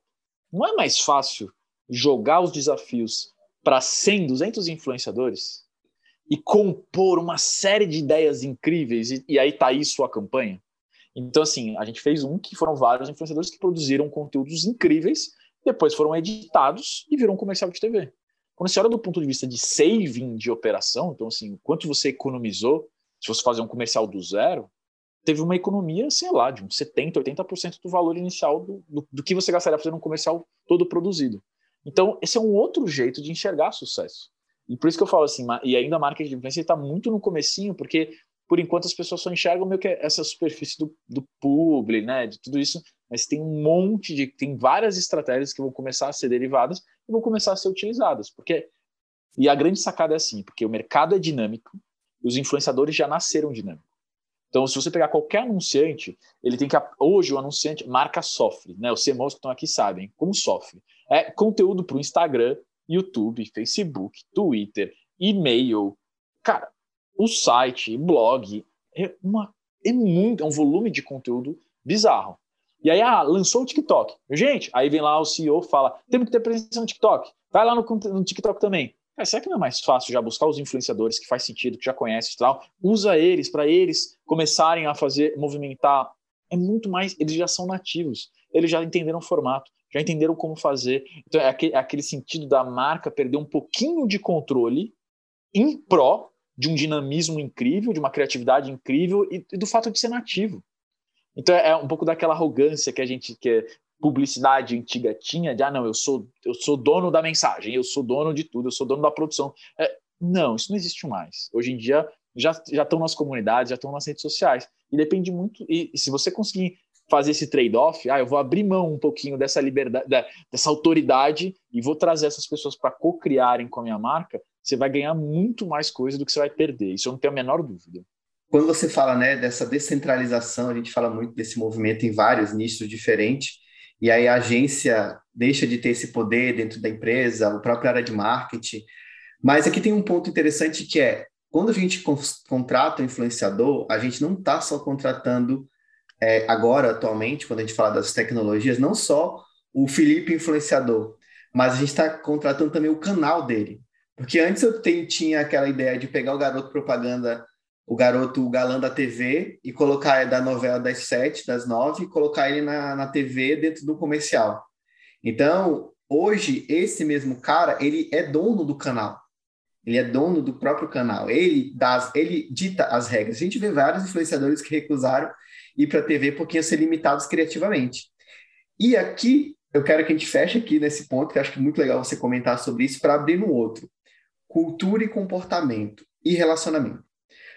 [SPEAKER 1] Não é mais fácil jogar os desafios para 100, 200 influenciadores e compor uma série de ideias incríveis e, e aí tá aí sua campanha? Então, assim, a gente fez um que foram vários influenciadores que produziram conteúdos incríveis, depois foram editados e viram um comercial de TV. Quando você olha do ponto de vista de saving de operação, então, assim, quanto você economizou se você fazer um comercial do zero, teve uma economia, sei lá, de uns 70%, 80% do valor inicial do, do, do, que você gastaria fazendo um comercial todo produzido. Então, esse é um outro jeito de enxergar sucesso. E por isso que eu falo assim, e ainda a marketing de influência está muito no comecinho, porque por enquanto as pessoas só enxergam meio que essa superfície do, do publi, né, de tudo isso, mas tem um monte de, tem várias estratégias que vão começar a ser derivadas e vão começar a ser utilizadas, porque e a grande sacada é assim, porque o mercado é dinâmico, os influenciadores já nasceram dinâmicos. Então, se você pegar qualquer anunciante, ele tem que. Hoje, o anunciante, marca sofre, né? Os CMOs que estão aqui sabem como sofre. É conteúdo para o Instagram, YouTube, Facebook, Twitter, e-mail. Cara, o site, blog, é, uma, é muito, é um volume de conteúdo bizarro. E aí, ah, lançou o TikTok. Gente, aí vem lá o CEO fala: temos que ter presença no TikTok. Vai lá no, no TikTok também. Cara, será que não é mais fácil já buscar os influenciadores que faz sentido, que já conhece e tal? Usa eles para eles começarem a fazer, movimentar. É muito mais, eles já são nativos, eles já entenderam o formato, já entenderam como fazer. Então é aquele, é aquele sentido da marca perder um pouquinho de controle em pró de um dinamismo incrível, de uma criatividade incrível e, e do fato de ser nativo. Então é um pouco daquela arrogância que a gente quer publicidade antiga tinha de ah não eu sou eu sou dono da mensagem eu sou dono de tudo eu sou dono da produção. É, não isso não existe mais. Hoje em dia já já estão nas comunidades já estão nas redes sociais. E depende muito e, e se você conseguir fazer esse trade-off ah eu vou abrir mão um pouquinho dessa liberdade da, dessa autoridade e vou trazer essas pessoas para co-criarem com a minha marca você vai ganhar muito mais coisa do que você vai perder isso eu não tenho a menor dúvida
[SPEAKER 2] quando você fala né, dessa descentralização, a gente fala muito desse movimento em vários nichos diferentes, e aí a agência deixa de ter esse poder dentro da empresa, a própria área de marketing. Mas aqui tem um ponto interessante que é, quando a gente contrata um influenciador, a gente não está só contratando é, agora, atualmente, quando a gente fala das tecnologias, não só o Felipe influenciador, mas a gente está contratando também o canal dele. Porque antes eu tinha aquela ideia de pegar o garoto propaganda o garoto, o galã da TV, e colocar da novela das sete, das nove, e colocar ele na, na TV dentro do comercial. Então, hoje, esse mesmo cara, ele é dono do canal. Ele é dono do próprio canal. Ele, das, ele dita as regras. A gente vê vários influenciadores que recusaram ir para a TV porque iam ser limitados criativamente. E aqui, eu quero que a gente feche aqui nesse ponto, que acho que é muito legal você comentar sobre isso, para abrir no outro. Cultura e comportamento e relacionamento.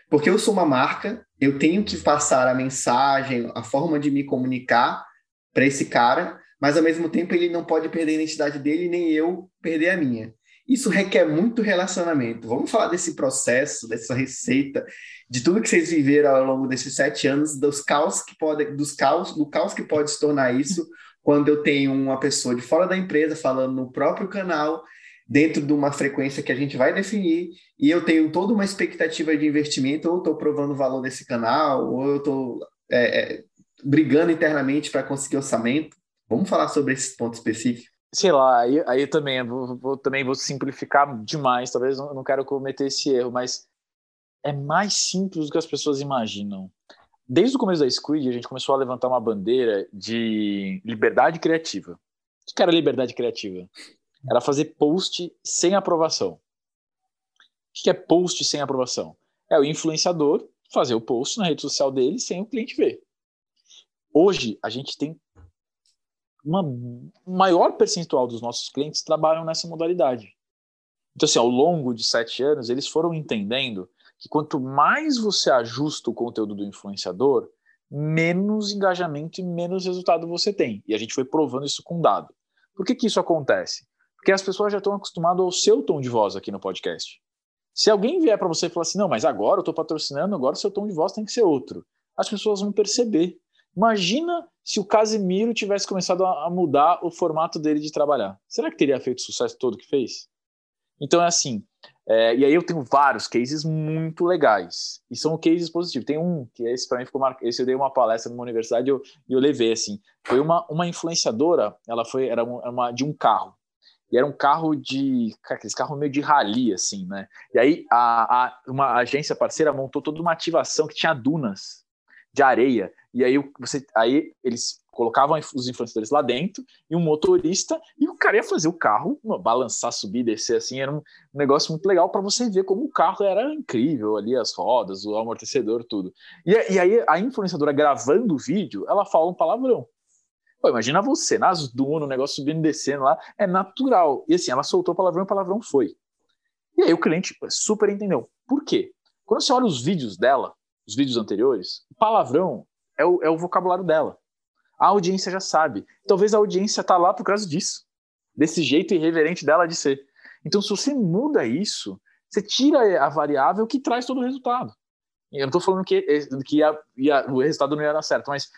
[SPEAKER 2] Porque eu sou uma marca, eu tenho que passar a mensagem, a forma de me comunicar para esse cara, mas ao mesmo tempo ele não pode perder a identidade dele, nem eu perder a minha. Isso requer muito relacionamento. Vamos falar desse processo, dessa receita, de tudo que vocês viveram ao longo desses sete anos, dos caos que pode, dos caos, do caos que pode se tornar isso quando eu tenho uma pessoa de fora da empresa falando no próprio canal, dentro de uma frequência que a gente vai definir, e eu tenho toda uma expectativa de investimento, ou estou provando o valor desse canal, ou eu estou é, é, brigando internamente para conseguir orçamento. Vamos falar sobre esse ponto específico?
[SPEAKER 1] Sei lá, aí, aí também vou, vou, também vou simplificar demais, talvez eu não quero cometer esse erro, mas é mais simples do que as pessoas imaginam desde o começo da Squid, a gente começou a levantar uma bandeira de liberdade criativa. O que era liberdade criativa? Era fazer post sem aprovação. O que é post sem aprovação? É o influenciador fazer o post na rede social dele sem o cliente ver. Hoje, a gente tem uma maior percentual dos nossos clientes trabalham nessa modalidade. Então, assim, ao longo de sete anos, eles foram entendendo que quanto mais você ajusta o conteúdo do influenciador, menos engajamento e menos resultado você tem. E a gente foi provando isso com dado. Por que, que isso acontece? Porque as pessoas já estão acostumadas ao seu tom de voz aqui no podcast. Se alguém vier para você e falar assim, não, mas agora eu estou patrocinando, agora o seu tom de voz tem que ser outro. As pessoas vão perceber. Imagina se o Casimiro tivesse começado a mudar o formato dele de trabalhar. Será que teria feito o sucesso todo que fez? Então é assim, é, e aí eu tenho vários cases muito legais. E são cases positivos. Tem um que esse para mim ficou marcado. Esse eu dei uma palestra numa universidade e eu, eu levei assim. Foi uma, uma influenciadora, ela foi era uma, de um carro. E era um carro de. Aqueles carros meio de rally, assim, né? E aí a, a, uma agência parceira montou toda uma ativação que tinha dunas de areia. E aí, você, aí eles colocavam os influenciadores lá dentro e um motorista, e o cara ia fazer o carro balançar, subir, descer assim, era um negócio muito legal para você ver como o carro era incrível ali, as rodas, o amortecedor, tudo. E, e aí a influenciadora gravando o vídeo, ela fala um palavrão. Pô, imagina você, nas dunas, o negócio subindo e descendo lá, é natural. E assim, ela soltou palavrão e palavrão foi. E aí o cliente super entendeu. Por quê? Quando você olha os vídeos dela, os vídeos anteriores, palavrão é o, é o vocabulário dela. A audiência já sabe. Talvez a audiência está lá por causa disso, desse jeito irreverente dela de ser. Então, se você muda isso, você tira a variável que traz todo o resultado. Eu não estou falando que, que ia, ia, o resultado não ia dar certo, mas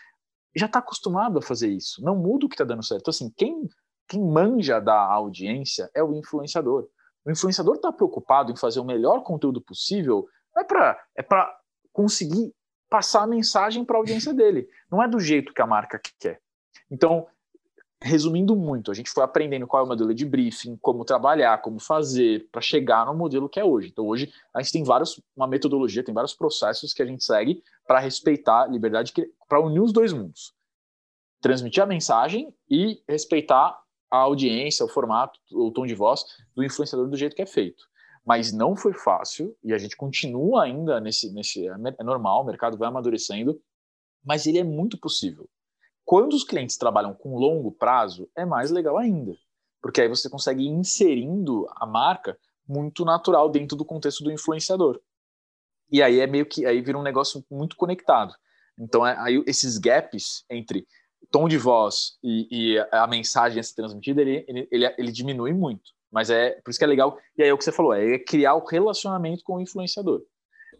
[SPEAKER 1] já está acostumado a fazer isso. Não muda o que está dando certo. Então, assim, quem, quem manja da audiência é o influenciador. O influenciador está preocupado em fazer o melhor conteúdo possível, é para é conseguir passar a mensagem para a audiência dele. Não é do jeito que a marca quer. Então, resumindo muito, a gente foi aprendendo qual é o modelo de briefing, como trabalhar, como fazer para chegar no modelo que é hoje. Então, hoje a gente tem vários, uma metodologia, tem vários processos que a gente segue para respeitar liberdade, para unir os dois mundos. Transmitir a mensagem e respeitar a audiência, o formato, o tom de voz do influenciador do jeito que é feito mas não foi fácil e a gente continua ainda nesse, nesse é, é normal, o mercado vai amadurecendo, mas ele é muito possível. Quando os clientes trabalham com longo prazo, é mais legal ainda, porque aí você consegue ir inserindo a marca muito natural dentro do contexto do influenciador. E aí é meio que aí vira um negócio muito conectado. Então é, aí esses gaps entre tom de voz e, e a mensagem a ser transmitida, ele, ele, ele, ele diminui muito. Mas é por isso que é legal. E aí é o que você falou, é criar o relacionamento com o influenciador.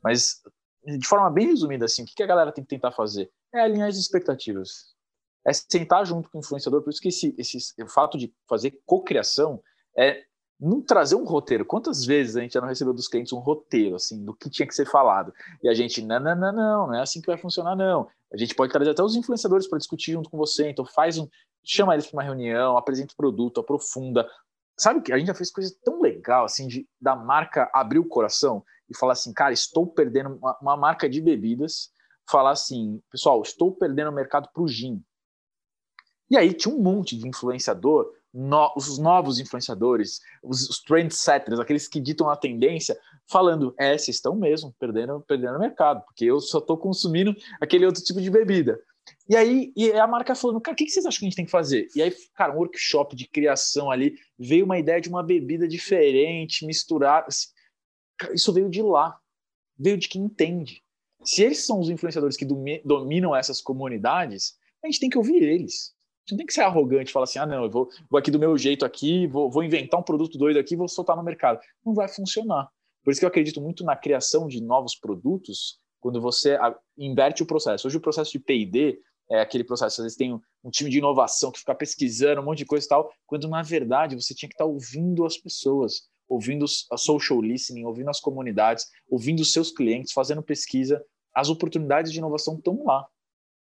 [SPEAKER 1] Mas de forma bem resumida, assim, o que a galera tem que tentar fazer? É alinhar as expectativas. É sentar junto com o influenciador. Por isso que esse, esse o fato de fazer cocriação é não trazer um roteiro. Quantas vezes a gente já não recebeu dos clientes um roteiro, assim, do que tinha que ser falado? E a gente, não, não, não, não, não é assim que vai funcionar, não. A gente pode trazer até os influenciadores para discutir junto com você, então faz um, chama eles para uma reunião, apresenta o produto, aprofunda, sabe que a gente já fez coisa tão legal assim de da marca abrir o coração e falar assim, cara, estou perdendo uma, uma marca de bebidas, falar assim, pessoal, estou perdendo o mercado para o gin. E aí tinha um monte de influenciador, no, os novos influenciadores, os, os trendsetters, aqueles que ditam a tendência, falando, é, vocês estão mesmo perdendo, perdendo o mercado, porque eu só estou consumindo aquele outro tipo de bebida. E aí e a marca falando, cara, o que vocês acham que a gente tem que fazer? E aí, cara, um workshop de criação ali, veio uma ideia de uma bebida diferente, misturar. Assim, isso veio de lá. veio de quem entende. Se eles são os influenciadores que dominam essas comunidades, a gente tem que ouvir eles. Gente não tem que ser arrogante e falar assim: ah, não, eu vou, vou aqui do meu jeito aqui, vou, vou inventar um produto doido aqui, vou soltar no mercado. Não vai funcionar. Por isso que eu acredito muito na criação de novos produtos quando você inverte o processo. Hoje o processo de P&D é aquele processo, às vezes tem um, um, time de inovação que fica pesquisando um monte de coisa e tal, quando na verdade você tinha que estar ouvindo as pessoas, ouvindo a social listening, ouvindo as comunidades, ouvindo os seus clientes, fazendo pesquisa, as oportunidades de inovação estão lá.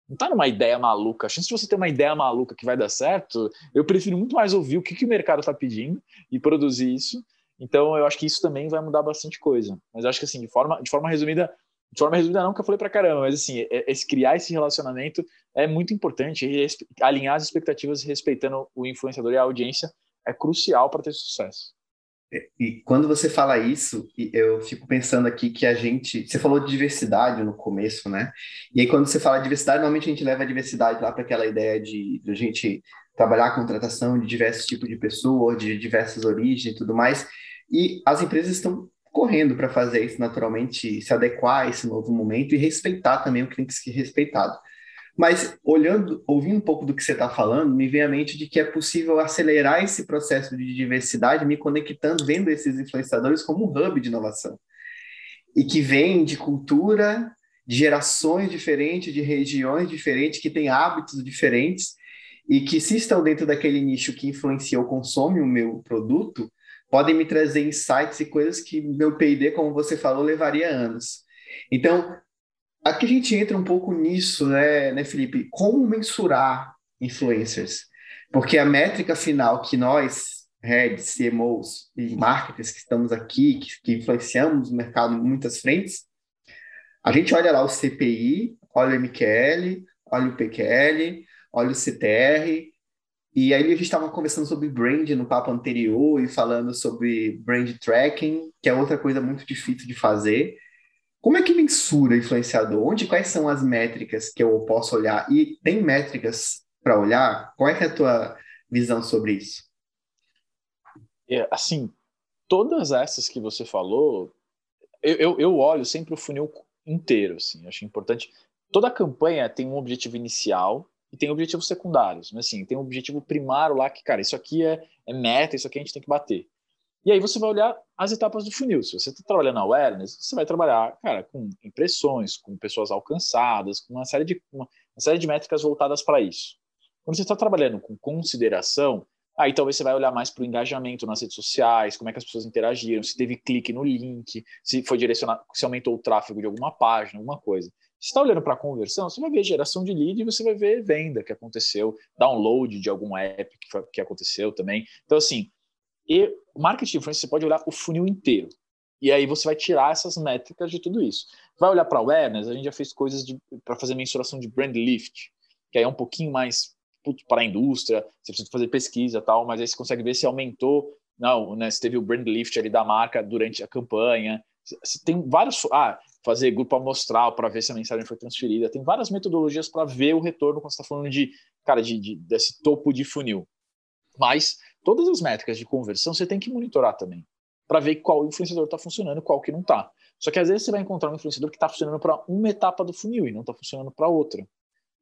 [SPEAKER 1] Não está numa ideia maluca. A chance de você ter uma ideia maluca que vai dar certo, eu prefiro muito mais ouvir o que, que o mercado está pedindo e produzir isso. Então, eu acho que isso também vai mudar bastante coisa. Mas acho que, assim, de forma, de forma resumida, de forma resumida não, que eu falei para caramba, mas, assim, é, é, criar esse relacionamento é muito importante. Alinhar as expectativas respeitando o influenciador e a audiência é crucial para ter sucesso.
[SPEAKER 2] E quando você fala isso, eu fico pensando aqui que a gente. Você falou de diversidade no começo, né? E aí, quando você fala de diversidade, normalmente a gente leva a diversidade lá para aquela ideia de, de a gente trabalhar a contratação de diversos tipos de pessoas, de diversas origens e tudo mais. E as empresas estão correndo para fazer isso naturalmente, se adequar a esse novo momento e respeitar também o que tem que ser respeitado. Mas olhando, ouvindo um pouco do que você está falando, me vem à mente de que é possível acelerar esse processo de diversidade, me conectando, vendo esses influenciadores como um hub de inovação. E que vem de cultura, de gerações diferentes, de regiões diferentes, que têm hábitos diferentes, e que se estão dentro daquele nicho que influencia ou consome o meu produto, podem me trazer insights e coisas que meu P&D, como você falou, levaria anos. Então, Aqui a gente entra um pouco nisso, né, né, Felipe? Como mensurar influencers? Porque a métrica final que nós, heads, CMOs e marketers que estamos aqui, que, que influenciamos o mercado em muitas frentes, a gente olha lá o CPI, olha o MQL, olha o PQL, olha o CTR, e aí a gente estava conversando sobre brand no papo anterior e falando sobre brand tracking, que é outra coisa muito difícil de fazer. Como é que mensura influenciador? Onde quais são as métricas que eu posso olhar? E tem métricas para olhar? Qual é, é a tua visão sobre isso?
[SPEAKER 1] É, assim, todas essas que você falou, eu, eu, eu olho sempre o funil inteiro. Assim, acho importante. Toda campanha tem um objetivo inicial e tem objetivos secundários. Mas assim, tem um objetivo primário lá que, cara, isso aqui é, é meta, isso aqui a gente tem que bater. E aí você vai olhar as etapas do funil. Se você está trabalhando awareness, você vai trabalhar, cara, com impressões, com pessoas alcançadas, com uma série de, uma, uma série de métricas voltadas para isso. Quando você está trabalhando com consideração, aí talvez você vai olhar mais para o engajamento nas redes sociais, como é que as pessoas interagiram, se teve clique no link, se foi direcionado, se aumentou o tráfego de alguma página, alguma coisa. Se está olhando para conversão, você vai ver geração de lead e você vai ver venda que aconteceu, download de algum app que, que aconteceu também. Então, assim, e marketing de influência, você pode olhar o funil inteiro. E aí você vai tirar essas métricas de tudo isso. Vai olhar para awareness, a gente já fez coisas para fazer mensuração de brand lift, que aí é um pouquinho mais para a indústria, você precisa fazer pesquisa tal, mas aí você consegue ver se aumentou, não, né, se teve o brand lift ali da marca durante a campanha. Você tem vários, ah, fazer grupo amostral para ver se a mensagem foi transferida. Tem várias metodologias para ver o retorno quando você está falando de, cara, de, de, desse topo de funil. Mas todas as métricas de conversão você tem que monitorar também, para ver qual influenciador está funcionando e qual que não está. Só que às vezes você vai encontrar um influenciador que está funcionando para uma etapa do funil e não está funcionando para outra.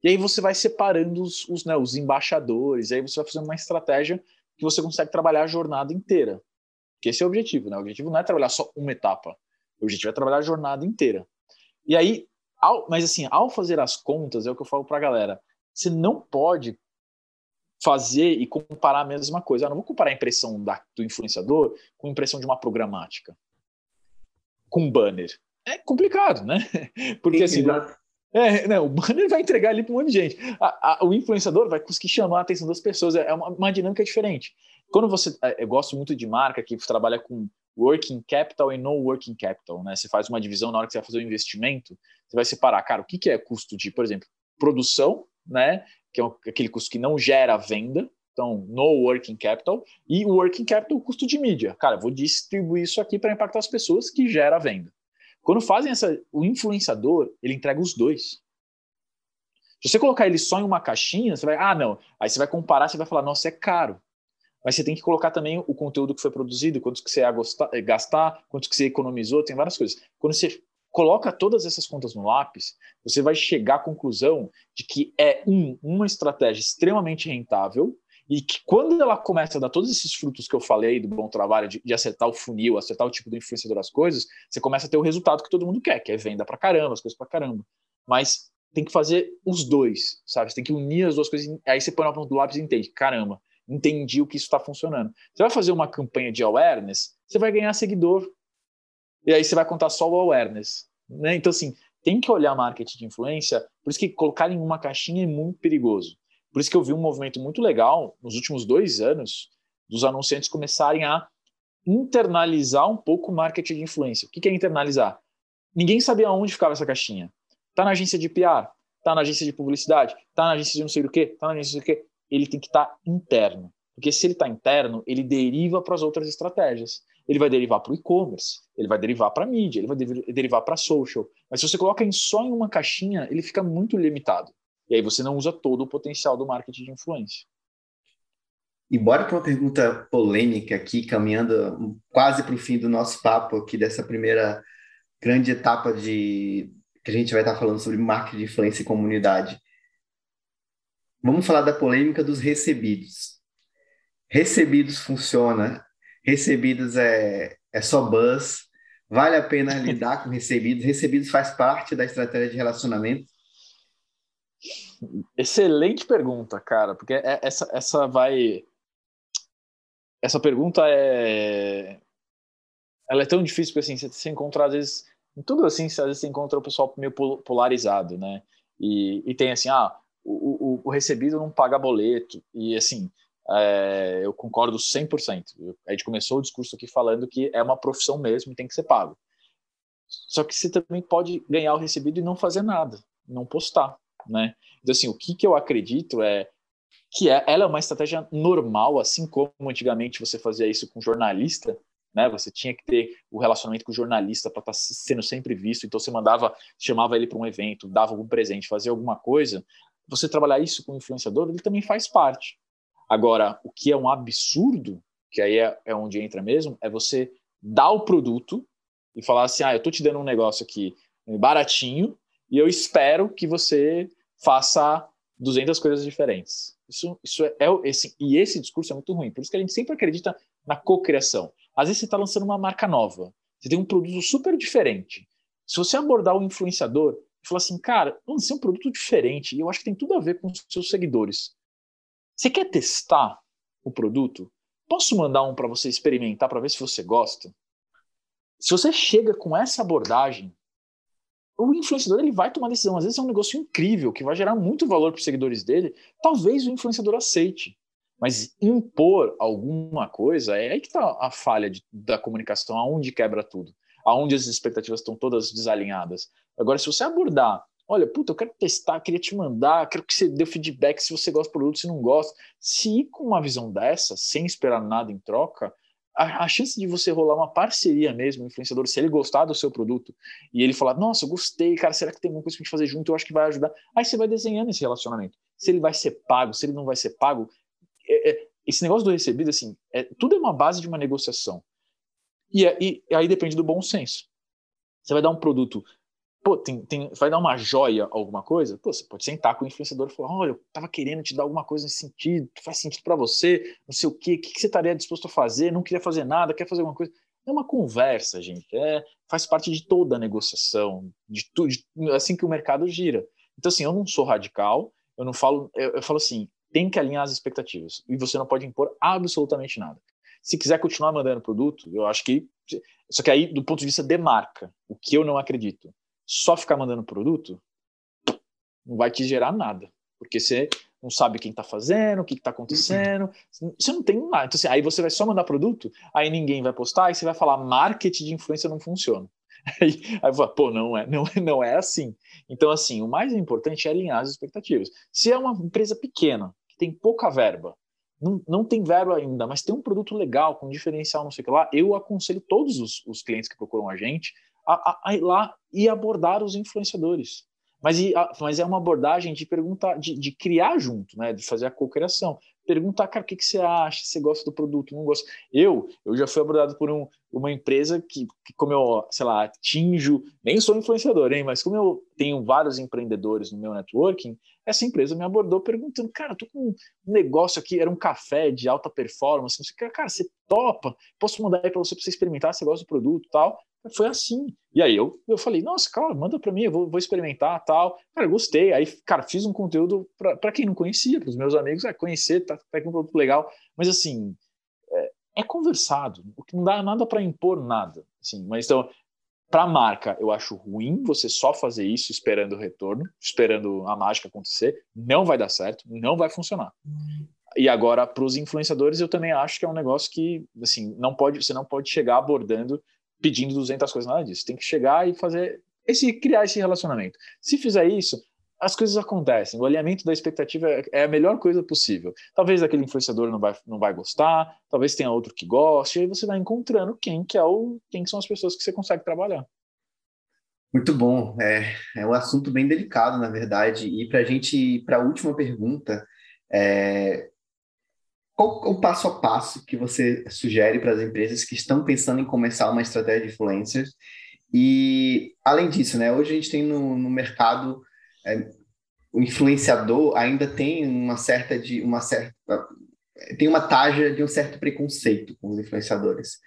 [SPEAKER 1] E aí você vai separando os, os, né, os embaixadores, aí você vai fazendo uma estratégia que você consegue trabalhar a jornada inteira. Que esse é o objetivo, né? O objetivo não é trabalhar só uma etapa. O objetivo é trabalhar a jornada inteira. E aí, ao, mas assim, ao fazer as contas, é o que eu falo para a galera, você não pode fazer e comparar a mesma coisa. Eu não vou comparar a impressão da, do influenciador com a impressão de uma programática, com um banner. É complicado, né? Porque assim, é, né, o banner vai entregar ali para um monte de gente. A, a, o influenciador vai conseguir chamar a atenção das pessoas. É uma, uma dinâmica diferente. Quando você. É, eu gosto muito de marca que trabalha com working capital e no working capital, né? Você faz uma divisão na hora que você vai fazer o um investimento, você vai separar, cara, o que, que é custo de, por exemplo, produção, né? Que é aquele custo que não gera venda, então no working capital, e o working capital, o custo de mídia. Cara, vou distribuir isso aqui para impactar as pessoas que gera venda. Quando fazem essa, o influenciador, ele entrega os dois. Se você colocar ele só em uma caixinha, você vai, ah, não. Aí você vai comparar, você vai falar, nossa, é caro. Mas você tem que colocar também o conteúdo que foi produzido, quanto que você ia gastar, quanto que você economizou, tem várias coisas. Quando você coloca todas essas contas no lápis, você vai chegar à conclusão de que é um, uma estratégia extremamente rentável e que quando ela começa a dar todos esses frutos que eu falei do bom trabalho, de, de acertar o funil, acertar o tipo do influenciador das coisas, você começa a ter o resultado que todo mundo quer, que é venda para caramba, as coisas para caramba. Mas tem que fazer os dois, sabe? Você tem que unir as duas coisas. Aí você põe na ponta do lápis e entende, caramba, entendi o que isso está funcionando. Você vai fazer uma campanha de awareness, você vai ganhar seguidor. E aí você vai contar só o awareness. Né? Então, assim, tem que olhar marketing de influência, por isso que colocar em uma caixinha é muito perigoso. Por isso que eu vi um movimento muito legal nos últimos dois anos dos anunciantes começarem a internalizar um pouco o marketing de influência. O que é internalizar? Ninguém sabia onde ficava essa caixinha. Está na agência de PR, está na agência de publicidade, está na agência de não sei o quê, está na agência de quê. Ele tem que estar tá interno. Porque se ele está interno, ele deriva para as outras estratégias. Ele vai derivar para o e-commerce, ele vai derivar para mídia, ele vai derivar para social. Mas se você coloca em só em uma caixinha, ele fica muito limitado. E aí você não usa todo o potencial do marketing de influência.
[SPEAKER 2] E bora para uma pergunta polêmica aqui, caminhando quase para o fim do nosso papo aqui dessa primeira grande etapa de que a gente vai estar falando sobre marketing de influência e comunidade. Vamos falar da polêmica dos recebidos. Recebidos funciona, recebidos é, é só buzz, vale a pena lidar com recebidos, recebidos faz parte da estratégia de relacionamento.
[SPEAKER 1] Excelente pergunta, cara, porque é, essa, essa vai. Essa pergunta é. Ela é tão difícil, porque assim, você encontra, às vezes, em tudo assim, às vezes você encontra o pessoal meio polarizado, né? E, e tem assim, ah, o, o, o recebido não paga boleto, e assim, é, eu concordo 100%. A gente começou o discurso aqui falando que é uma profissão mesmo e tem que ser pago. Só que você também pode ganhar o recebido e não fazer nada, não postar, né? Então, assim, o que, que eu acredito é que é, ela é uma estratégia normal, assim como antigamente você fazia isso com jornalista, né? Você tinha que ter o relacionamento com o jornalista para estar tá sendo sempre visto. Então você mandava, chamava ele para um evento, dava algum presente, fazia alguma coisa. Você trabalhar isso com o influenciador, ele também faz parte. Agora, o que é um absurdo, que aí é, é onde entra mesmo, é você dar o produto e falar assim: ah, eu tô te dando um negócio aqui baratinho e eu espero que você faça 200 coisas diferentes. Isso, isso é, é esse, e esse discurso é muito ruim. Por isso que a gente sempre acredita na cocriação. Às vezes você está lançando uma marca nova, você tem um produto super diferente. Se você abordar o influenciador e falar assim, cara, lancei um produto diferente e eu acho que tem tudo a ver com os seus seguidores. Você quer testar o produto? Posso mandar um para você experimentar para ver se você gosta? Se você chega com essa abordagem, o influenciador ele vai tomar decisão. Às vezes é um negócio incrível que vai gerar muito valor para os seguidores dele. Talvez o influenciador aceite. Mas impor alguma coisa é aí que está a falha de, da comunicação, aonde quebra tudo, aonde as expectativas estão todas desalinhadas. Agora, se você abordar, olha, puta, eu quero testar, queria te mandar, quero que você dê feedback se você gosta do produto, se não gosta. Se ir com uma visão dessa, sem esperar nada em troca, a, a, chance de você rolar uma parceria mesmo, influenciador, se ele gostar do seu produto e ele falar, nossa, eu gostei, cara, será que tem alguma coisa pra gente fazer junto? Eu acho que vai ajudar. Aí você vai desenhando esse relacionamento. Se ele vai ser pago, se ele não vai ser pago. É, é, esse negócio do recebido, assim, é, tudo é uma base de uma negociação. E, é, e aí depende do bom senso. Você vai dar um produto pô, tem, tem, vai dar uma joia alguma coisa, pô, você pode sentar com o influenciador e falar, olha, eu tava querendo te dar alguma coisa nesse sentido, faz sentido para você, não sei o quê, o que, que você estaria disposto a fazer, não queria fazer nada, quer fazer alguma coisa. É uma conversa, gente, é, faz parte de toda a negociação, de tudo, assim que o mercado gira. Então, assim, eu não sou radical, eu não falo, eu, eu falo assim, tem que alinhar as expectativas, e você não pode impor absolutamente nada. Se quiser continuar mandando produto, eu acho que. Só que aí, do ponto de vista de marca, o que eu não acredito só ficar mandando produto não vai te gerar nada, porque você não sabe quem está fazendo, o que está acontecendo, você não tem nada. Então, assim, aí você vai só mandar produto, aí ninguém vai postar, aí você vai falar marketing de influência não funciona. Aí, aí falo, pô, não é, não, não é assim. Então, assim, o mais importante é alinhar as expectativas. Se é uma empresa pequena, que tem pouca verba, não, não tem verba ainda, mas tem um produto legal, com diferencial, não sei o que lá, eu aconselho todos os, os clientes que procuram a gente a, a, ir lá e abordar os influenciadores. Mas, mas é uma abordagem de perguntar, de, de, criar junto, né? de fazer a cocriação. perguntar, cara, o que, que você acha? Você gosta do produto? Não gosta? Eu, eu já fui abordado por um, uma empresa que, que, como eu, sei lá, atinjo, nem sou influenciador, hein, mas como eu tenho vários empreendedores no meu networking, essa empresa me abordou perguntando, cara, tô com um negócio aqui, era um café de alta performance, não sei, cara, você topa? Posso mandar aí para você, para você experimentar, você gosta do produto tal? Foi assim. E aí eu, eu falei, nossa, cara, manda para mim, eu vou, vou experimentar tal. Cara, gostei. Aí, cara, fiz um conteúdo para quem não conhecia, para os meus amigos, é conhecer, tá, tá com um produto legal. Mas assim, é, é conversado, o que não dá nada para impor nada. Assim, mas então, para a marca, eu acho ruim você só fazer isso esperando o retorno, esperando a mágica acontecer. Não vai dar certo, não vai funcionar. E agora, para os influenciadores, eu também acho que é um negócio que, assim, não pode, você não pode chegar abordando pedindo 200 coisas, nada disso. Tem que chegar e fazer esse criar esse relacionamento. Se fizer isso, as coisas acontecem. O alinhamento da expectativa é, é a melhor coisa possível. Talvez aquele influenciador não vai, não vai gostar, talvez tenha outro que goste, e aí você vai encontrando quem que é o quem são as pessoas que você consegue trabalhar.
[SPEAKER 2] Muito bom. É, é um assunto bem delicado, na verdade. E para a gente ir para a última pergunta, é, qual o passo a passo que você sugere para as empresas que estão pensando em começar uma estratégia de influencers? E, além disso, né, hoje a gente tem no, no mercado, é, o influenciador ainda tem uma certa, de, uma certa, tem uma taxa de um certo preconceito com os influenciadores.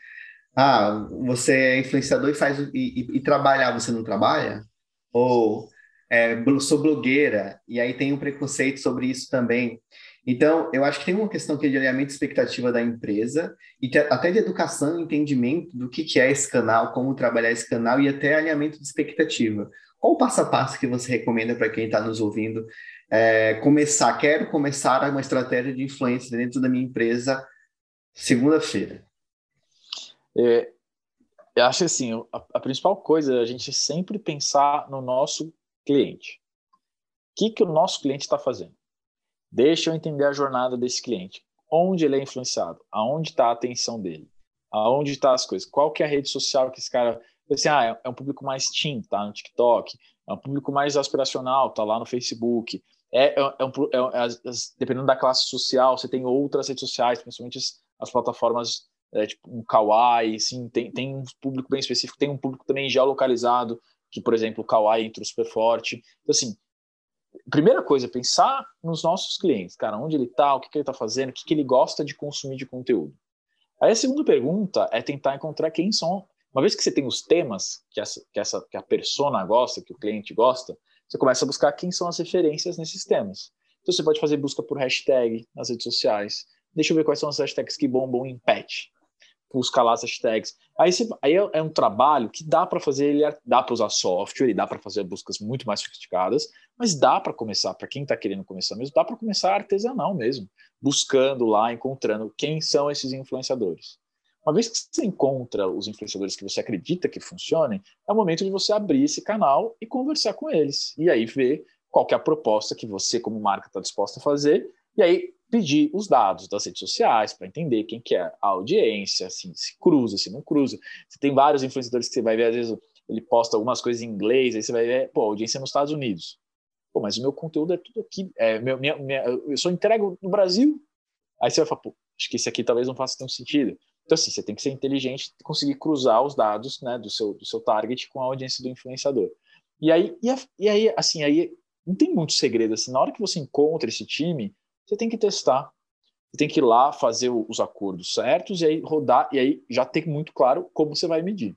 [SPEAKER 2] Ah, você é influenciador e faz e, e, e trabalhar, você não trabalha? Ou é, sou blogueira e aí tem um preconceito sobre isso também. Então, eu acho que tem uma questão aqui de alinhamento de expectativa da empresa e até de educação e entendimento do que, que é esse canal, como trabalhar esse canal e até alinhamento de expectativa. Qual o passo a passo que você recomenda para quem está nos ouvindo é, começar? Quero começar uma estratégia de influência dentro da minha empresa segunda-feira.
[SPEAKER 1] É, eu acho assim, a, a, principal coisa é a gente sempre pensar no nosso cliente. O que, que o nosso cliente está fazendo? Deixa eu entender a jornada desse cliente. Onde ele é influenciado? Aonde está a atenção dele? Aonde está as coisas? Qual que é a rede social que esse cara... Assim, ah, é um público mais teen, tá no TikTok. É um público mais aspiracional, tá lá no Facebook. É, é, é um, é, é dependendo da classe social, você tem outras redes sociais, principalmente as, as plataformas é, tipo um Kawaii, sim, tem, tem um público bem específico, tem um público também geolocalizado, que, por exemplo, o Kawaii entra super forte. Então, assim, primeira coisa, pensar nos nossos clientes, cara, onde ele está, o que, que ele está fazendo, o que, que ele gosta de consumir de conteúdo. Aí a segunda pergunta é tentar encontrar quem são. Uma vez que você tem os temas que, essa, que, essa, que a persona gosta, que o cliente gosta, você começa a buscar quem são as referências nesses temas. Então você pode fazer busca por hashtag nas redes sociais. Deixa eu ver quais são as hashtags que bombam em pet buscar lá as hashtags. Aí, você, aí é, é, um trabalho que dá para fazer, ele dá para usar software, e dá para fazer buscas muito mais sofisticadas, mas dá para começar, para quem está querendo começar mesmo, dá para começar artesanal mesmo, buscando lá, encontrando quem são esses influenciadores. Uma vez que você encontra os influenciadores que você acredita que funcionem, é o momento de você abrir esse canal e conversar com eles. E aí ver qual é a proposta que você, como marca, está disposta a fazer. E aí pedir os dados das redes sociais para entender quem que é a audiência, assim, se cruza, se não cruza. Você tem vários influenciadores que você vai ver, às vezes ele posta algumas coisas em inglês, aí você vai ver, pô, audiência nos Estados Unidos. Pô, mas o meu conteúdo é tudo aqui, é, meu, minha, minha, eu só entrego no Brasil. Aí você vai falar, pô, acho que esse aqui talvez não faça tanto sentido. Então, assim, você tem que ser inteligente e conseguir cruzar os dados né, do, seu, do seu target com a audiência do influenciador. E aí, e, a, e aí, assim, aí não tem muito segredo. Assim, na hora que você encontra esse time, você tem que testar. Você tem que ir lá fazer os acordos certos e aí rodar, e aí já ter muito claro como você vai medir.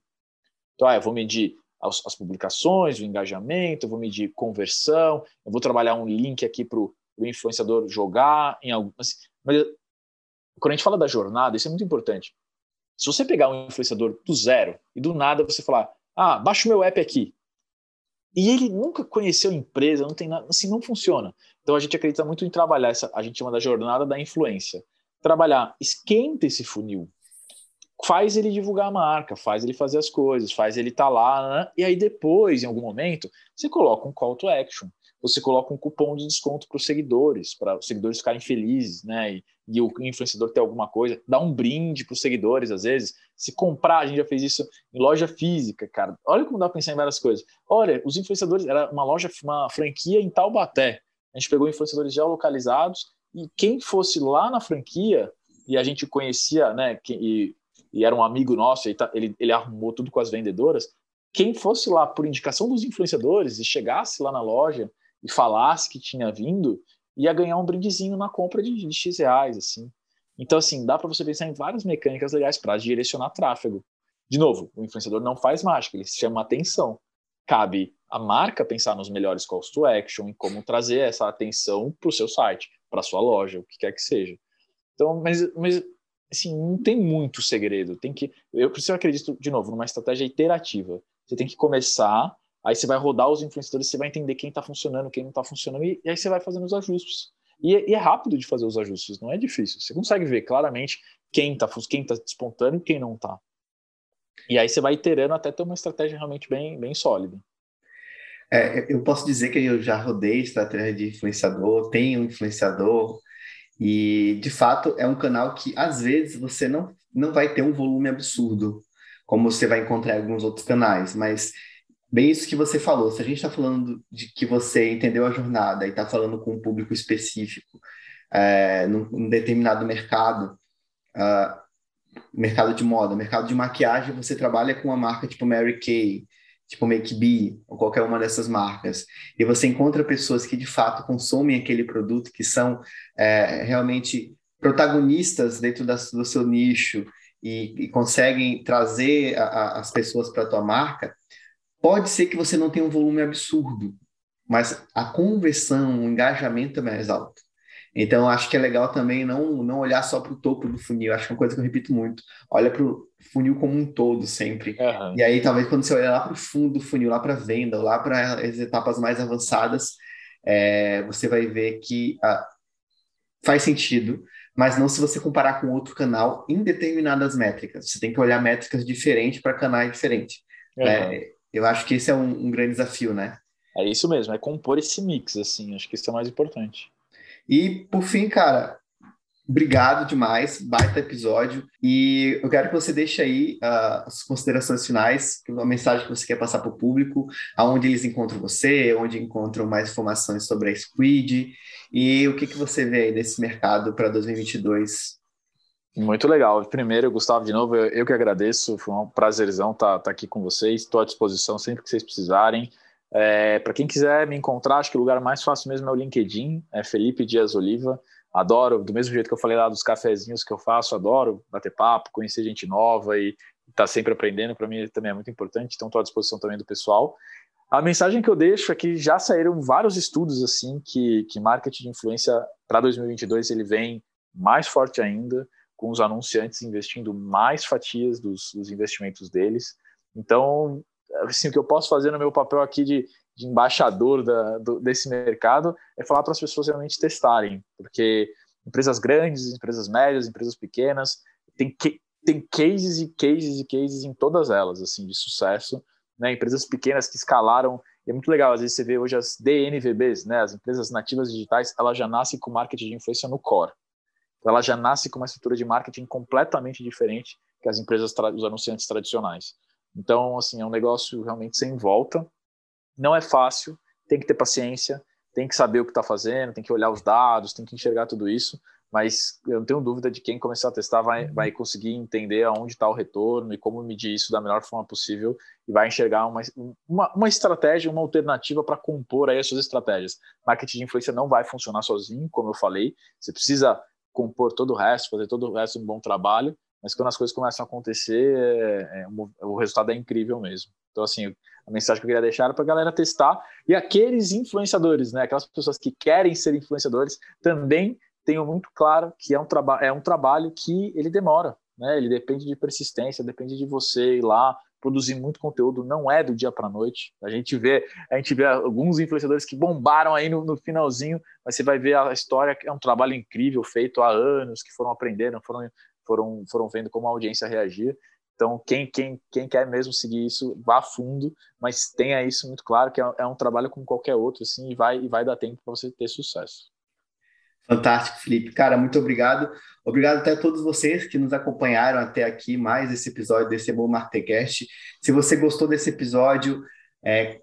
[SPEAKER 1] Então, ah, eu vou medir as, as publicações, o engajamento, eu vou medir conversão, eu vou trabalhar um link aqui para o influenciador jogar em algumas. Mas quando a gente fala da jornada, isso é muito importante. Se você pegar um influenciador do zero e do nada você falar, ah, baixa o meu app aqui, e ele nunca conheceu a empresa, não tem nada, assim, não funciona. Então a gente acredita muito em trabalhar essa, a gente chama da jornada da influência. Trabalhar, esquenta esse funil. Faz ele divulgar a marca, faz ele fazer as coisas, faz ele estar tá lá, né? e aí depois, em algum momento, você coloca um call to action você coloca um cupom de desconto para os seguidores, para os seguidores ficarem felizes, né? E, e, o influenciador ter alguma coisa, dá um brinde para os seguidores, às vezes. Se comprar, a gente já fez isso em loja física, cara. Olha como dá para pensar em várias coisas. Olha, os influenciadores, era uma loja, uma franquia em Taubaté. A gente pegou influenciadores geolocalizados e quem fosse lá na franquia e a gente conhecia, né, e, e era um amigo nosso, tá, ele, ele arrumou tudo com as vendedoras, quem fosse lá por indicação dos influenciadores e chegasse lá na loja e falasse que tinha vindo, ia ganhar um brindezinho na compra de, de X reais, assim. Então, assim, dá para você pensar em várias mecânicas legais para direcionar tráfego. De novo, o influenciador não faz mágica, ele chama atenção. Cabe a marca pensar nos melhores calls to action e como trazer essa atenção para o seu site, para sua loja, o que quer que seja. Então, mas, mas assim, não tem muito segredo. Tem que, eu, eu acredito de novo numa estratégia iterativa. Você tem que começar Aí você vai rodar os influenciadores, você vai entender quem está funcionando, quem não está funcionando, e, e, aí você vai fazendo os ajustes. E, e, é rápido de fazer os ajustes, não é difícil. Você consegue ver claramente quem está quem tá despontando e quem não está. E aí você vai iterando até ter uma estratégia realmente bem, bem sólida.
[SPEAKER 2] É, eu posso dizer que eu já rodei estratégia de influenciador, tenho influenciador, e de fato é um canal que às vezes você não, não vai ter um volume absurdo, como você vai encontrar em alguns outros canais, mas bem isso que você falou. Se a gente está falando de que você entendeu a jornada e está falando com um público específico é, num, num, determinado mercado, uh, mercado de moda, mercado de maquiagem, você trabalha com uma marca tipo Mary Kay, tipo Make Be, ou qualquer uma dessas marcas, e você encontra pessoas que de fato consomem aquele produto, que são é, realmente protagonistas dentro da, do seu nicho e, e conseguem trazer a, a, as pessoas para a tua marca, Pode ser que você não tenha um volume absurdo, mas a conversão, o engajamento é mais alto. Então, acho que é legal também não, não olhar só para o topo do funil. Acho que é uma coisa que eu repito muito. Olha para o funil como um todo sempre. Uhum. E aí, talvez, quando você olhar lá para o fundo do funil, lá para a venda, lá para as etapas mais avançadas, é, você vai ver que ah, faz sentido, mas não se você comparar com outro canal em determinadas métricas. Você tem que olhar métricas diferentes para canais diferentes. Uhum. É, eu acho que esse é um, um, grande desafio, né?
[SPEAKER 1] É isso mesmo, é compor esse mix, assim, acho que isso é o mais importante.
[SPEAKER 2] E, por fim, cara, obrigado demais, baita episódio, e eu quero que você deixe aí uh, as considerações finais, uma mensagem que você quer passar para o público, aonde eles encontram você, onde encontram mais informações sobre a Squid, e o que, que você vê aí desse mercado para 2022
[SPEAKER 1] muito legal. Primeiro, Gustavo, de novo, eu, eu que agradeço. Foi um prazerzão estar tá, tá aqui com vocês. Estou à disposição sempre que vocês precisarem. É, Para quem quiser me encontrar, acho que o lugar mais fácil mesmo é o LinkedIn, é Felipe Dias Oliva. Adoro, do mesmo jeito que eu falei lá dos cafezinhos que eu faço, adoro bater papo, conhecer gente nova e estar tá sempre aprendendo. Para mim também é muito importante, então estou à disposição também do pessoal. A mensagem que eu deixo é que já saíram vários estudos assim que, que marketing de influência para 2022 ele vem mais forte ainda com os anunciantes investindo mais fatias dos, dos investimentos deles. Então, assim, o que eu posso fazer no meu papel aqui de, de embaixador da, do, desse mercado é falar para as pessoas realmente testarem, porque empresas grandes, empresas médias, empresas pequenas, tem, que, tem cases e cases e cases em todas elas, assim, de sucesso, né? Empresas pequenas que escalaram, é muito legal, às vezes você vê hoje as DNVBs, né? As empresas nativas digitais, elas já nascem com marketing de influência no core. Então, ela já nasce com uma estrutura de marketing completamente diferente que as empresas, os anunciantes tradicionais. Então, assim, é um negócio realmente sem volta. Não é fácil, tem que ter paciência, tem que saber o que está fazendo, tem que olhar os dados, tem que enxergar tudo isso. Mas eu não tenho dúvida de quem começar a testar vai, vai conseguir entender aonde está o retorno e como medir isso da melhor forma possível e vai enxergar uma, uma, uma estratégia, uma alternativa para compor aí as suas estratégias. Marketing de influência não vai funcionar sozinho, como eu falei. Você precisa compor todo o resto, fazer todo o resto um bom trabalho, mas quando as coisas começam a acontecer, é, é, o resultado é incrível mesmo. Então, assim, a mensagem que eu queria deixar era para a galera testar, e aqueles influenciadores, né, aquelas pessoas que querem ser influenciadores, também tenham muito claro que é um, é um trabalho que ele demora, né, ele depende de persistência, depende de você ir lá, produzir muito conteúdo não é do dia para noite. A gente vê, a gente vê alguns influenciadores que bombaram aí no, no, finalzinho, mas você vai ver a história é um trabalho incrível feito há anos, que foram aprendendo, foram foram foram vendo como a audiência reagia. Então, quem, quem, quem quer mesmo seguir isso, vá fundo, mas tenha isso muito claro que é, é um trabalho como qualquer outro, assim, e vai, e vai dar tempo para você ter sucesso.
[SPEAKER 2] Fantástico, Felipe. Cara, muito obrigado. Obrigado até a todos vocês que nos acompanharam até aqui, mais esse episódio desse Bom Marketcast. Se você gostou desse episódio, é,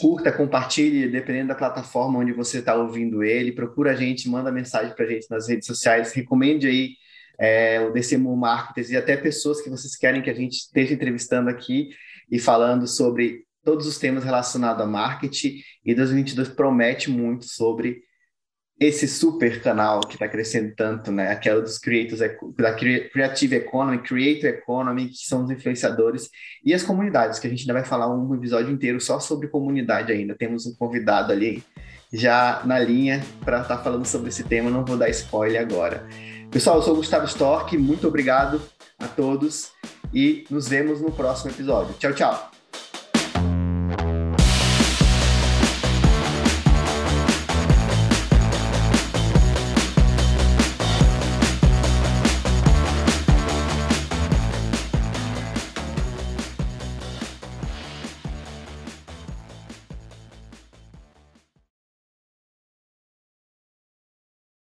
[SPEAKER 2] Curta, compartilhe, dependendo da plataforma onde você está ouvindo ele. Procura a gente, manda mensagem para a gente nas redes sociais. Recomende aí é, o DCMU Marketers e até pessoas que vocês querem que a gente esteja entrevistando aqui e falando sobre todos os temas relacionados a marketing. E 2022 promete muito sobre esse super canal que está crescendo tanto, né? Aquela dos creators, da Creative Economy, Creator Economy, que são os influenciadores, e as comunidades, que a gente ainda vai falar um episódio inteiro só sobre comunidade ainda. Temos um convidado ali já na linha para estar tá falando sobre esse tema, não vou dar spoiler agora. Pessoal, eu sou o Gustavo Stork, muito obrigado a todos e nos vemos no próximo episódio. Tchau, tchau!